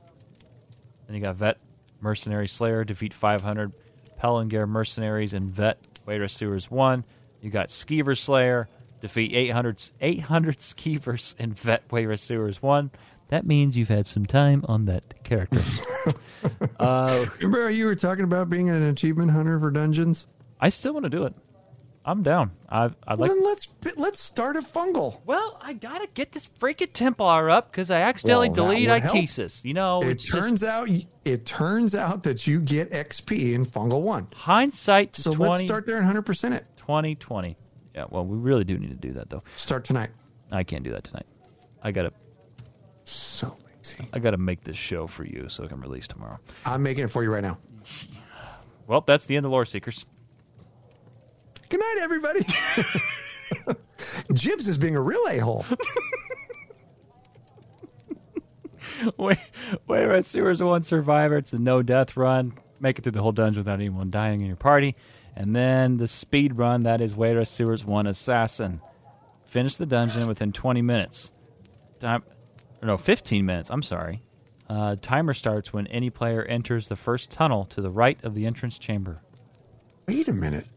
Then you got Vet, Mercenary Slayer, defeat 500 Pellingare Mercenaries and Vet, Wayrest Sewers 1. You got Skeever Slayer, defeat 800, 800 *laughs* Skeevers in Vet, Wayrest Sewers 1. That means you've had some time on that character. *laughs* uh, Remember how you were talking about being an achievement hunter for dungeons? I still want to do it. I'm down. I I like. then let's let's start a fungal. Well, I gotta get this freaking Templar up because I accidentally Well, deleted help. You know, it turns just out it turns out that you get XP in fungal one. hindsight So 20, let's start there and hundred percent it. 2020. Yeah, well, we really do need to do that though. Start tonight. I can't do that tonight. I gotta So lazy. I gotta make this show for you so it can release tomorrow. I'm making it for you right now. Well, that's the end of Lore Seekers. Good night, everybody. *laughs* Jibs is being a real a hole. *laughs* Wait, wait, Sewers one survivor. It's a no death run. Make it through the whole dungeon without anyone dying in your party. And then the speed run that is Wayrest Sewers one assassin. Finish the dungeon within 20 minutes. Time, no, 15 minutes. I'm sorry. Uh, timer starts when any player enters the first tunnel to the right of the entrance chamber. Wait a minute.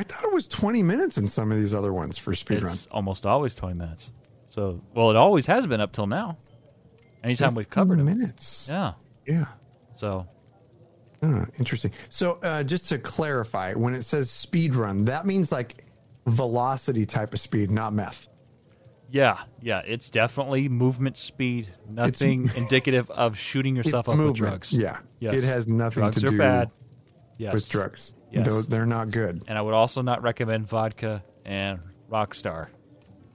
I thought it was 20 minutes in some of these other ones for speedrun. It's almost always 20 minutes. So, well, it always has been up till now. Anytime we've covered them. minutes. Yeah. Yeah. So interesting. So, uh, just to clarify, when it says speed run, that means like velocity type of speed, not meth. yeah, yeah, it's definitely movement speed. Nothing indicative of shooting *laughs* yourself It's up with movement. drugs. Yeah. Yes. It has nothing drugs to are do bad. Yes. with drugs. Yes. They're not good. And I would also not recommend vodka and Rockstar.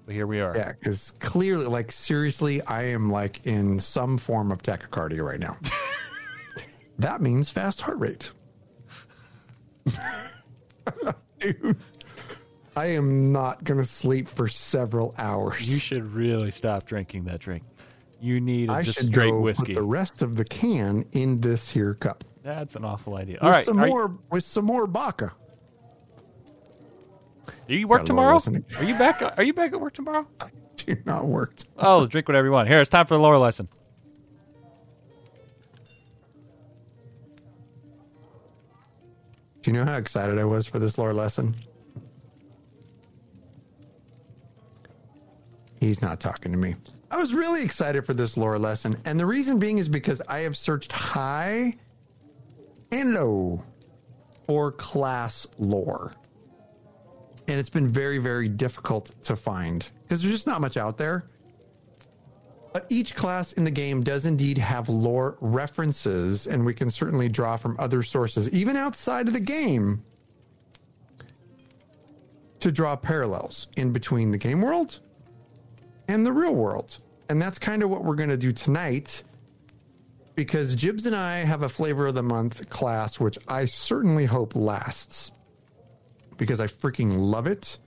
But here we are. Yeah, because clearly, like seriously, I am like in some form of tachycardia right now. *laughs* that means fast heart rate. *laughs* Dude, I am not going to sleep for several hours. You should really stop drinking that drink. You need I just should straight go whiskey. put the rest of the can in this here cup. That's an awful idea. With All right. some more with some more baka. do you work tomorrow? Are you back? Are you back at work tomorrow? *laughs* I do not work. Oh, drink whatever you want. Here, it's time for the lore lesson. Do you know how excited I was for this lore lesson? He's not talking to me. I was really excited for this lore lesson, and the reason being is because I have searched high and low for class lore. And it's been very, very difficult to find because there's just not much out there. But each class in the game does indeed have lore references, and we can certainly draw from other sources, even outside of the game, to draw parallels in between the game world and the real world. And that's kind of what we're going to do tonight because Jibs and I have a flavor of the month class, which I certainly hope lasts because I freaking love it.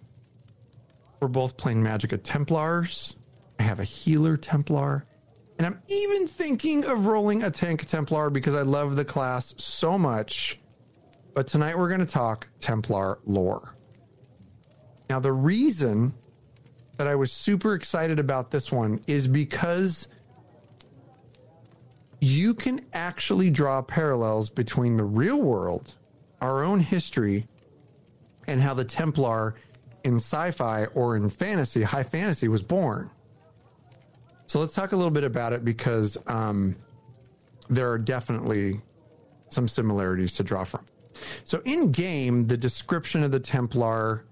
We're both playing Magicka Templars. I have a healer Templar. And I'm even thinking of rolling a tank Templar because I love the class so much. But tonight we're going to talk Templar lore. Now, the reason that I was super excited about this one is because you can actually draw parallels between the real world, our own history, and how the Templar in sci fi or in fantasy, high fantasy, was born. So let's talk a little bit about it because um, there are definitely some similarities to draw from. So in game, the description of the Templar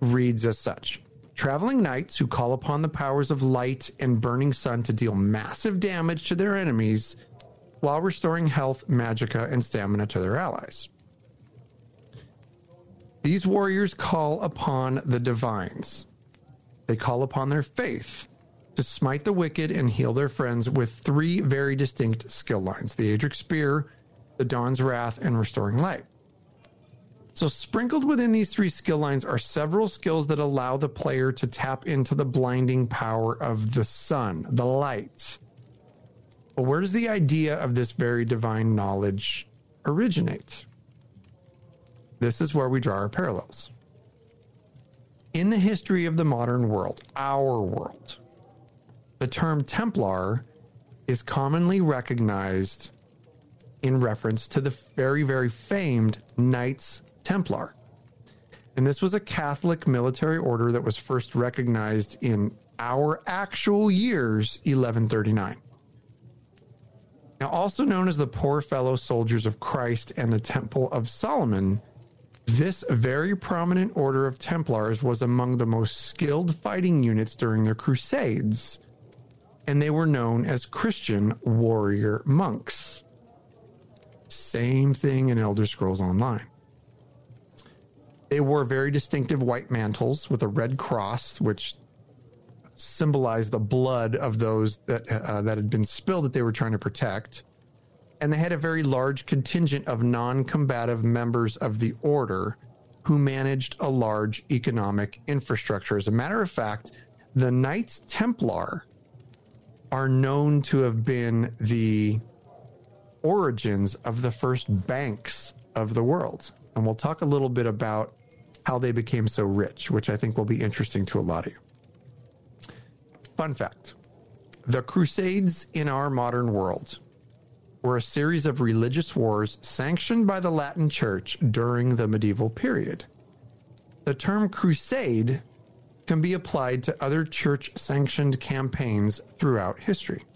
reads as such Traveling knights who call upon the powers of light and burning sun to deal massive damage to their enemies while restoring health, magicka, and stamina to their allies. These warriors call upon the divines. They call upon their faith to smite the wicked and heal their friends with three very distinct skill lines the Aedric Spear, the Dawn's Wrath, and Restoring Light. So, sprinkled within these three skill lines are several skills that allow the player to tap into the blinding power of the sun, the light. But where does the idea of this very divine knowledge originate? This is where we draw our parallels. In the history of the modern world, our world, the term Templar is commonly recognized in reference to the very, very famed Knights Templar. And this was a Catholic military order that was first recognized in our actual years, 1139. Now, also known as the Poor Fellow Soldiers of Christ and the Temple of Solomon, this very prominent order of Templars was among the most skilled fighting units during the Crusades, and they were known as Christian warrior monks. Same thing in Elder Scrolls Online. They wore very distinctive white mantles with a red cross, which symbolized the blood of those that uh, that had been spilled that they were trying to protect. And they had a very large contingent of non-combative members of the order who managed a large economic infrastructure. As a matter of fact, the Knights Templar are known to have been the origins of the first banks of the world. And we'll talk a little bit about how they became so rich, which I think will be interesting to a lot of you. Fun fact the Crusades in our modern world were a series of religious wars sanctioned by the Latin Church during the medieval period. The term crusade can be applied to other church sanctioned campaigns throughout history.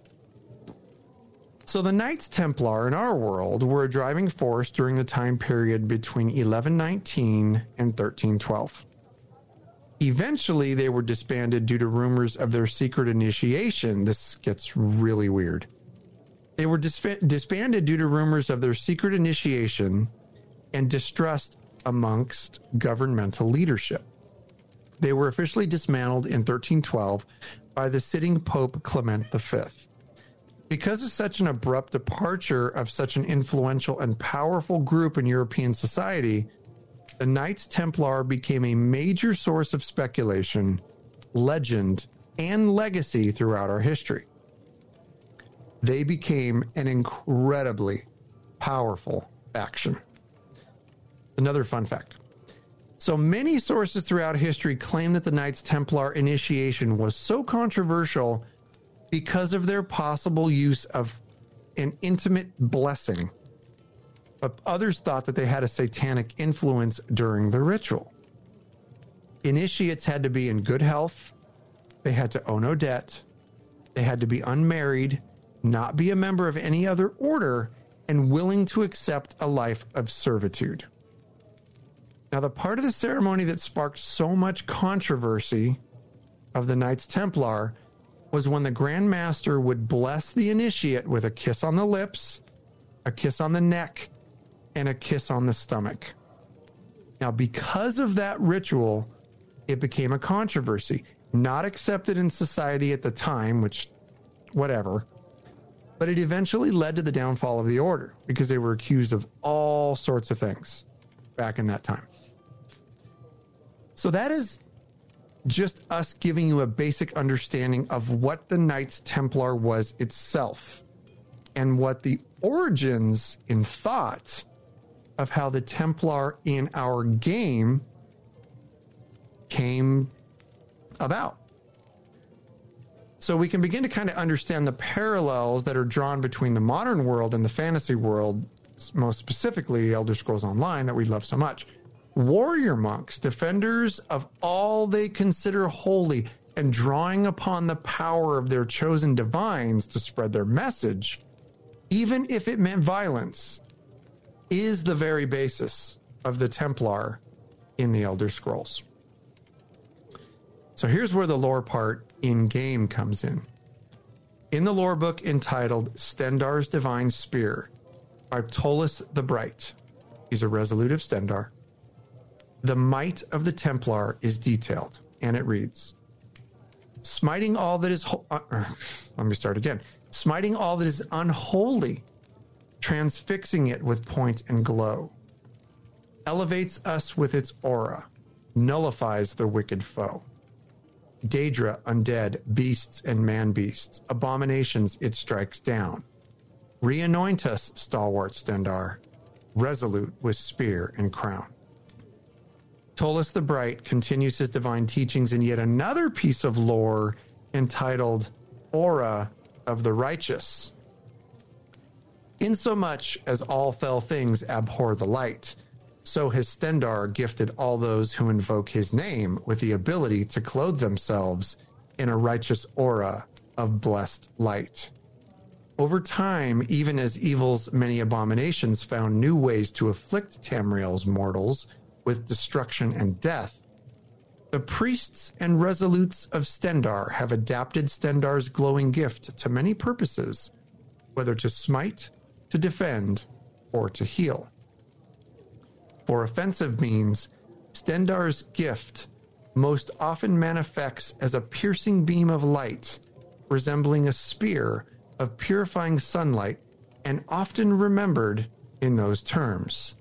So the Knights Templar in our world were a driving force during the time period between 1119 and 1312. Eventually, they were disbanded due to rumors of their secret initiation. This gets really weird. They were disf- disbanded due to rumors of their secret initiation and distrust amongst governmental leadership. They were officially dismantled in 1312 by the sitting Pope Clement V. Because of such an abrupt departure of such an influential and powerful group in European society, the Knights Templar became a major source of speculation, legend, and legacy throughout our history. They became an incredibly powerful faction. Another fun fact. So many sources throughout history claim that the Knights Templar initiation was so controversial because of their possible use of an intimate blessing. But others thought that they had a satanic influence during the ritual. Initiates had to be in good health, they had to owe no debt, they had to be unmarried, not be a member of any other order, and willing to accept a life of servitude. Now, the part of the ceremony that sparked so much controversy of the Knights Templar was when the Grand Master would bless the initiate with a kiss on the lips, a kiss on the neck, and a kiss on the stomach. Now, because of that ritual, it became a controversy, not accepted in society at the time, which, whatever, but it eventually led to the downfall of the order because they were accused of all sorts of things back in that time. So that is just us giving you a basic understanding of what the Knights Templar was itself and what the origins in thought of how the Templar in our game came about. So we can begin to kind of understand the parallels that are drawn between the modern world and the fantasy world, most specifically Elder Scrolls Online that we love so much warrior monks, defenders of all they consider holy, and drawing upon the power of their chosen divines to spread their message, even if it meant violence, is the very basis of the Templar in the Elder Scrolls. So here's where the lore part in game comes in. In the lore book entitled Stendarr's Divine Spear by Ptolus the Bright, he's a resolute of Stendarr the might of the Templar is detailed, and it reads Smiting all that is. Ho- uh, let me start again. Smiting all that is unholy, transfixing it with point and glow. Elevates us with its aura, nullifies the wicked foe. Daedra, undead, beasts and man beasts, abominations it strikes down. Reanoint us, stalwart Stendarr, resolute with spear and crown. Ptolus the Bright continues his divine teachings in yet another piece of lore entitled Aura of the Righteous. Insomuch as all fell things abhor the light, so has Stendarr gifted all those who invoke his name with the ability to clothe themselves in a righteous aura of blessed light. Over time, even as evil's many abominations found new ways to afflict Tamriel's mortals, with destruction and death, the priests and resolutes of Stendarr have adapted Stendarr's glowing gift to many purposes, whether to smite, to defend, or to heal. For offensive means, Stendarr's gift most often manifests as a piercing beam of light, resembling a spear of purifying sunlight, and often remembered in those terms.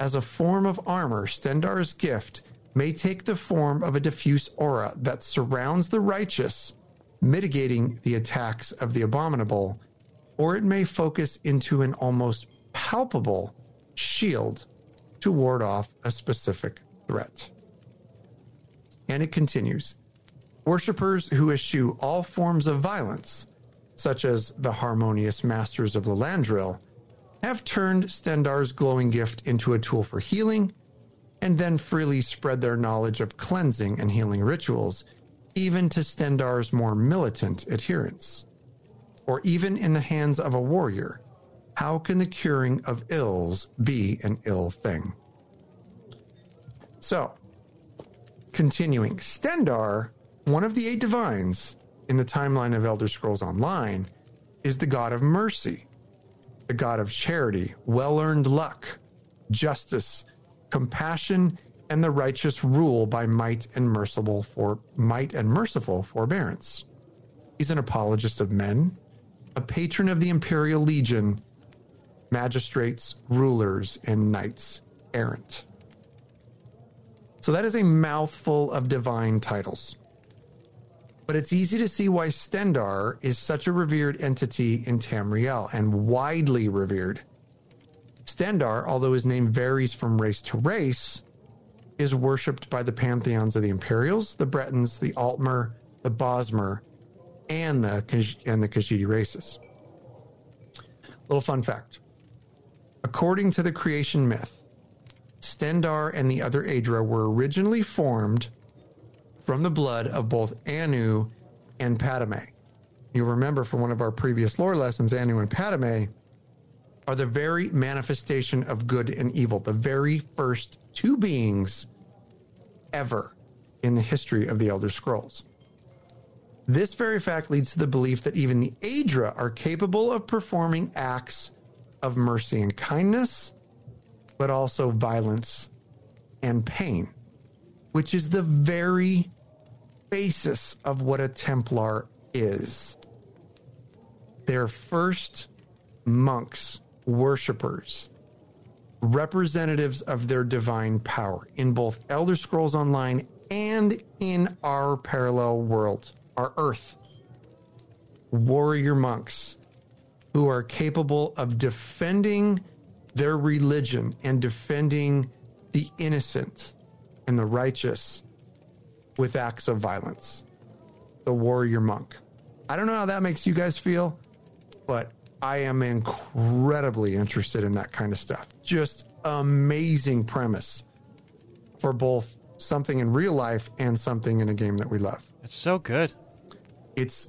As a form of armor, Stendarr's gift may take the form of a diffuse aura that surrounds the righteous, mitigating the attacks of the abominable, or it may focus into an almost palpable shield to ward off a specific threat. And it continues Worshippers who eschew all forms of violence, such as the harmonious masters of Lillandril, have turned Stendarr's glowing gift into a tool for healing, and then freely spread their knowledge of cleansing and healing rituals, even to Stendarr's more militant adherents. or even in the hands of a warrior, how can the curing of ills be an ill thing? So, continuing, Stendarr, one of the eight divines in the timeline of Elder Scrolls Online, is the god of mercy, the god of charity, well earned luck, justice, compassion, and the righteous rule by might and merciful for might and merciful forbearance. He's an apologist of men, a patron of the imperial legion, magistrates, rulers, and knights errant. So that is a mouthful of divine titles. But it's easy to see why Stendarr is such a revered entity in Tamriel and widely revered. Stendarr, although his name varies from race to race, is worshipped by the pantheons of the Imperials, the Bretons, the Altmer, the Bosmer, and the and the Khajiit races. Little fun fact: according to the creation myth, Stendarr and the other Aedra were originally formed from the blood of both Anu and Padomay. You remember from one of our previous lore lessons, Anu and Padomay are the very manifestation of good and evil, the very first two beings ever in the history of the Elder Scrolls. This very fact leads to the belief that even the Aedra are capable of performing acts of mercy and kindness, but also violence and pain, which is the very basis of what a Templar is. Their first monks, worshippers, representatives of their divine power in both Elder Scrolls Online and in our parallel world, our Earth. Warrior monks who are capable of defending their religion and defending the innocent and the righteous with acts of violence. The warrior monk. I don't know how that makes you guys feel, but I am incredibly interested in that kind of stuff. Just amazing premise for both something in real life and something in a game that we love. It's so good. It's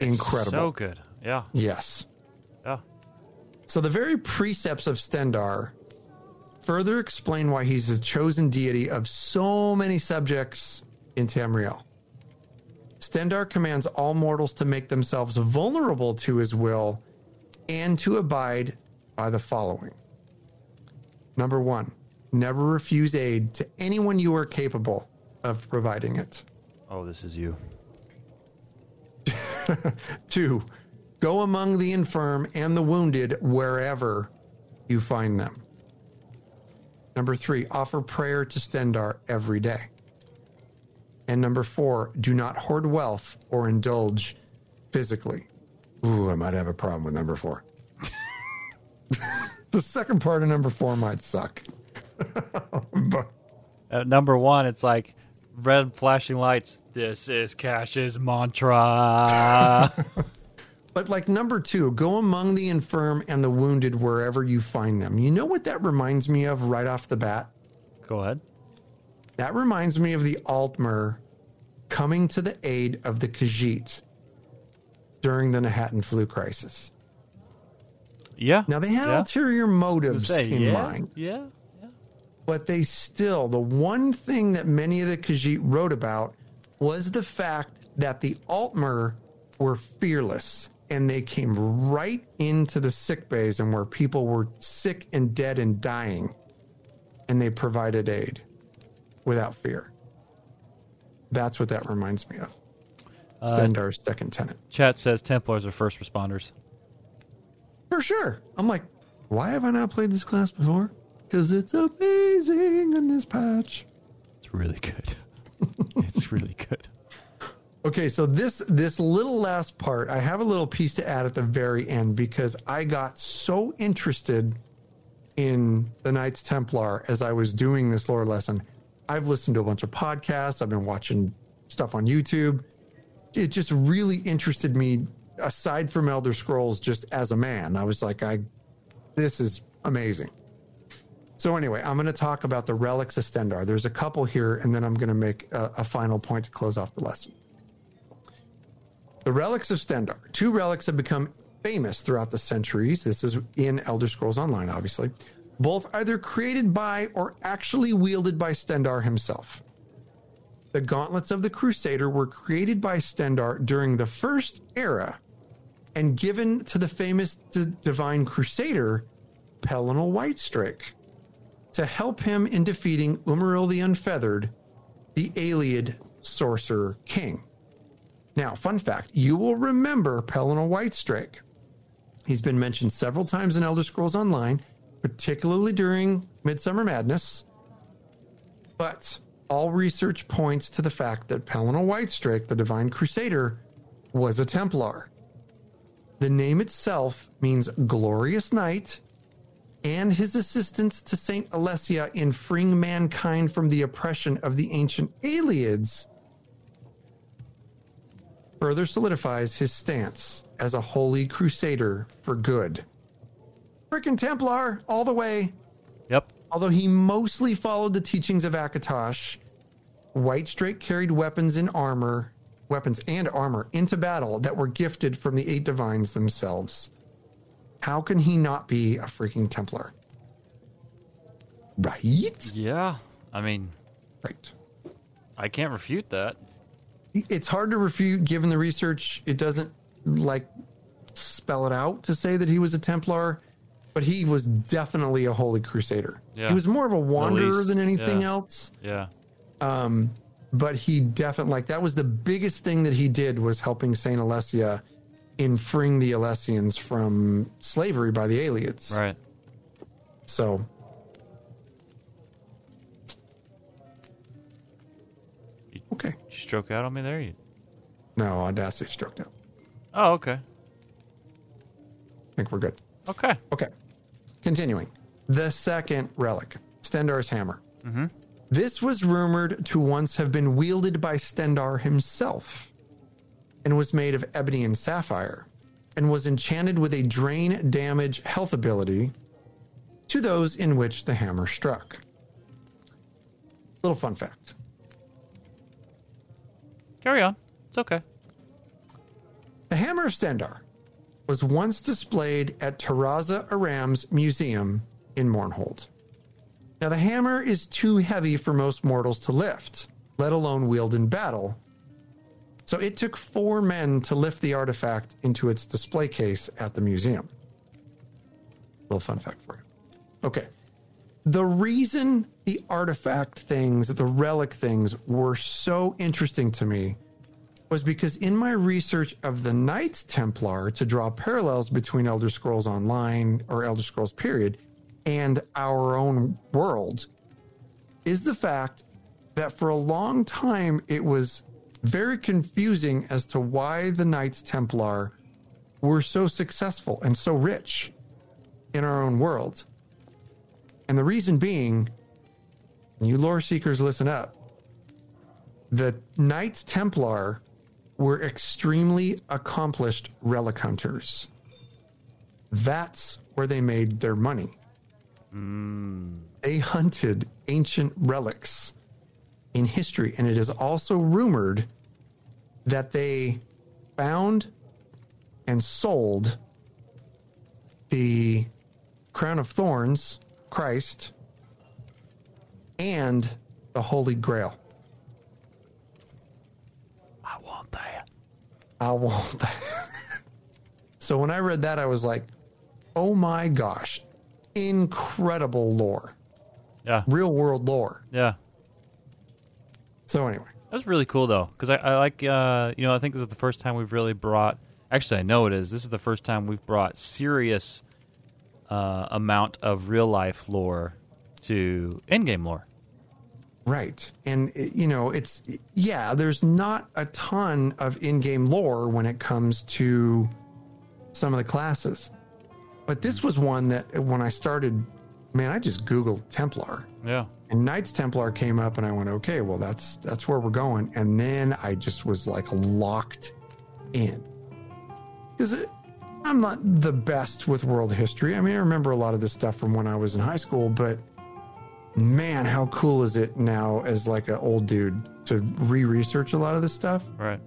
incredible. So good. Yeah. Yes. Yeah. So the very precepts of Stendarr further explain why he's the chosen deity of so many subjects in Tamriel. Stendarr commands all mortals to make themselves vulnerable to his will and to abide by the following. Number one, never refuse aid to anyone you are capable of providing it. Oh, this is you. *laughs* Two, go among the infirm and the wounded wherever you find them. Number three, offer prayer to Stendarr every day. And number four, do not hoard wealth or indulge physically. Ooh, I might have a problem with number four. *laughs* the second part of number four might suck. *laughs* but At number one, it's like red flashing lights. This is Cash's mantra. *laughs* But like number two, go among the infirm and the wounded wherever you find them. You know what that reminds me of right off the bat? Go ahead. That reminds me of the Altmer coming to the aid of the Khajiit during the Knahaten flu crisis. Yeah. Now they had yeah. ulterior motives Say, in yeah, mind, Yeah. Yeah. but they still, the one thing that many of the Khajiit wrote about was the fact that the Altmer were fearless and they came right into the sick bays and where people were sick and dead and dying and they provided aid without fear. That's what that reminds me of. Stendarr's uh, second tenant. Chat says Templars are first responders. For sure. I'm like, why have I not played this class before? Because it's amazing in this patch. It's really good. *laughs* it's really good. Okay, so this this little last part, I have a little piece to add at the very end because I got so interested in the Knights Templar as I was doing this lore lesson. I've listened to a bunch of podcasts, I've been watching stuff on YouTube. It just really interested me aside from Elder Scrolls just as a man. I was like I this is amazing. So anyway, I'm going to talk about the relics of Stendarr. There's a couple here and then I'm going to make a, a final point to close off the lesson. The relics of Stendarr. Two relics have become famous throughout the centuries. This is in Elder Scrolls Online, obviously. Both either created by or actually wielded by Stendarr himself. The gauntlets of the Crusader were created by Stendarr during the first era and given to the famous d- divine Crusader, Pellinal Whitestrake, to help him in defeating Umaril the Unfeathered, the Ayleid Sorcerer King. Now, fun fact you will remember Pellinal Whitestrake. He's been mentioned several times in Elder Scrolls Online, particularly during Midsummer Madness. But all research points to the fact that Pellinal Whitestrake, the Divine Crusader, was a Templar. The name itself means glorious knight, and his assistance to Saint Alessia in freeing mankind from the oppression of the ancient Ayleids further solidifies his stance as a holy crusader for good. Frickin' Templar, all the way. Yep. Although he mostly followed the teachings of Akatosh, White Whitestrake carried weapons and armor, weapons and armor into battle that were gifted from the eight divines themselves. How can he not be a freaking Templar? Right? Yeah. I mean, Right. I can't refute that. It's hard to refute given the research. It doesn't like spell it out to say that he was a Templar, but he was definitely a Holy Crusader. Yeah. He was more of a wanderer than anything yeah. else. Yeah. Um, but he definitely like that was the biggest thing that he did was helping Saint Alessia in freeing the Alessians from slavery by the Ayleids. Right. So okay, Did you stroke out on me there? You... no audacity stroked out. Oh, okay. I think we're good. Okay. Okay, continuing. The second relic, Stendarr's hammer. Mm-hmm. This was rumored to once have been wielded by Stendarr himself and was made of ebony and sapphire and was enchanted with a drain damage health ability to those in which the hammer struck. Little fun fact. Carry on. It's okay. The Hammer of Stendarr was once displayed at Torasa Aram's museum in Mournhold. Now, the hammer is too heavy for most mortals to lift, let alone wield in battle. So it took four men to lift the artifact into its display case at the museum. Little fun fact for you. Okay. The reason the artifact things, the relic things were so interesting to me was because in my research of the Knights Templar to draw parallels between Elder Scrolls Online or Elder Scrolls period and our own world is the fact that for a long time it was very confusing as to why the Knights Templar were so successful and so rich in our own world. And the reason being, you lore seekers listen up. The Knights Templar were extremely accomplished relic hunters. That's where they made their money. They hunted ancient relics in history, and it is also rumored that they found and sold the crown of thorns, Christ, and the Holy Grail. I want that. I want that. *laughs* so when I read that, I was like, oh my gosh, incredible lore, Yeah. real world lore. Yeah. So anyway, That's really cool though, because I, I like uh, you know I think this is the first time we've really brought. Actually, I know it is. This is the first time we've brought serious uh, amount of real life lore to in game lore. right. And, you know, it's, yeah, there's not a ton of in game lore when it comes to some of the classes. But this was one that when I started, man, I just Googled Templar. Yeah. and Knights Templar came up, and I went, okay, well, that's that's where we're going. And then I just was like locked in because I'm not the best with world history. I mean, I remember a lot of this stuff from when I was in high school, but man, how cool is it now as like an old dude to re-research a lot of this stuff? Right.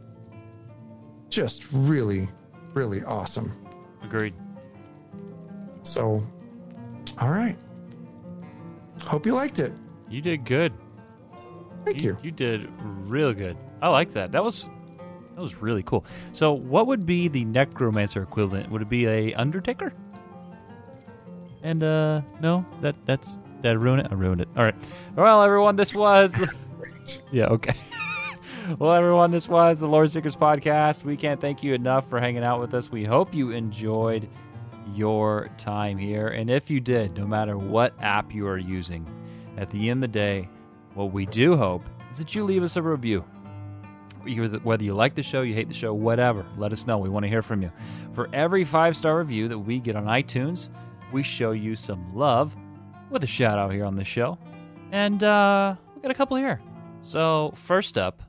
just really, really awesome. Agreed. So, all right. Hope you liked it. You did good. Thank you. You did real good. I like that. That was that was really cool. So, what would be the necromancer equivalent? Would it be a undertaker? And uh no, that that's that ruined it. I ruined it. All right. Well, everyone, this was *laughs* yeah okay. well, everyone, this was the Lore Seekers podcast. We can't thank you enough for hanging out with us. We hope you enjoyed your time here, and if you did, no matter what app you are using, at the end of the day, what we do hope is that you leave us a review. Whether you like the show, you hate the show, whatever, let us know. We want to hear from you. For every five star review that we get on iTunes, we show you some love with a shout out here on the show. And uh, we got a couple here. So, first up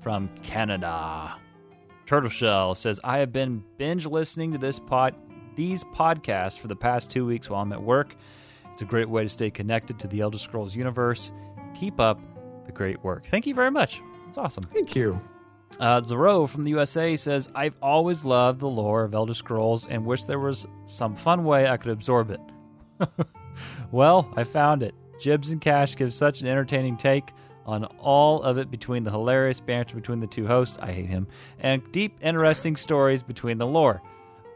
from Canada, Turtle Shell says, I have been binge listening to this pod, these podcasts for the past two weeks while I'm at work. It's a great way to stay connected to the Elder Scrolls universe. Keep up the great work. Thank you very much. It's awesome. Thank you. Uh, Zero from the USA says, I've always loved the lore of Elder Scrolls and wish there was some fun way I could absorb it. *laughs* well, I found it. Jibs and Cash give such an entertaining take on all of it between the hilarious banter between the two hosts, I hate him, and deep, interesting stories between the lore.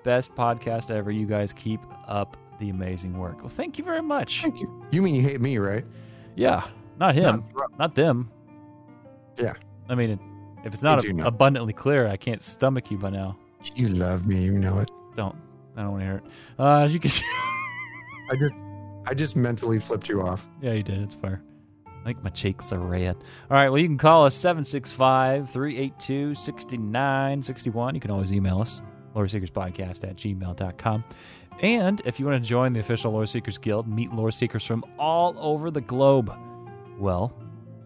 Best podcast ever. You guys keep up the amazing work. Well, thank you very much. Thank you. You mean you hate me, right? Yeah, not him, Not- not them. Yeah. I mean, if it's not abundantly clear, I can't stomach you by now. You love me. You know it. Don't. I don't want to hear it. Uh, you can. *laughs* I just, I just mentally flipped you off. yeah, you did. It's fair. I think my cheeks are red. All right. Well, you can call us 765 382 6961. You can always email us, loreseekerspodcast at gmail.com. And if you want to join the official Lore Seekers Guild, meet lore seekers from all over the globe, well,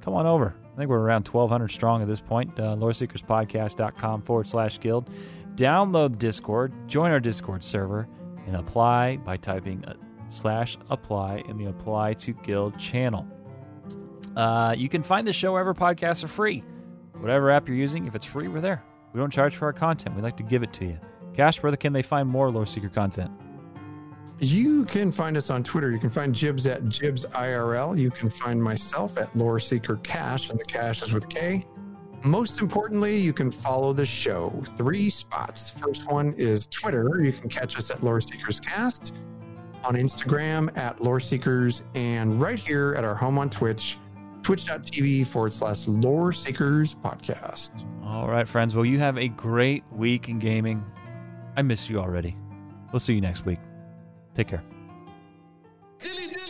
come on over. I think we're around 1,200 strong at this point. Uh, loreseekerspodcast.com forward slash guild. Download the Discord, join our Discord server, and apply by typing uh, slash apply in the apply to guild channel. Uh, you can find the show wherever podcasts are free. Whatever app you're using, if it's free, we're there. We don't charge for our content. We like to give it to you. Cash, where can they find more Lore Seeker content? You can find us on Twitter. You can find Jibs at Jibs IRL. You can find myself at Lore Seeker Kash, and the cash is with K. Most importantly, you can follow the show. Three spots. The first one is Twitter. You can catch us at Lore Seekers Cast, on Instagram at Lore Seekers, and right here at our home on Twitch, twitch.tv forward slash Lore Seekers Podcast. All right, friends. Well, you have a great week in gaming. I miss you already. We'll see you next week. Take care. Dilly, dilly.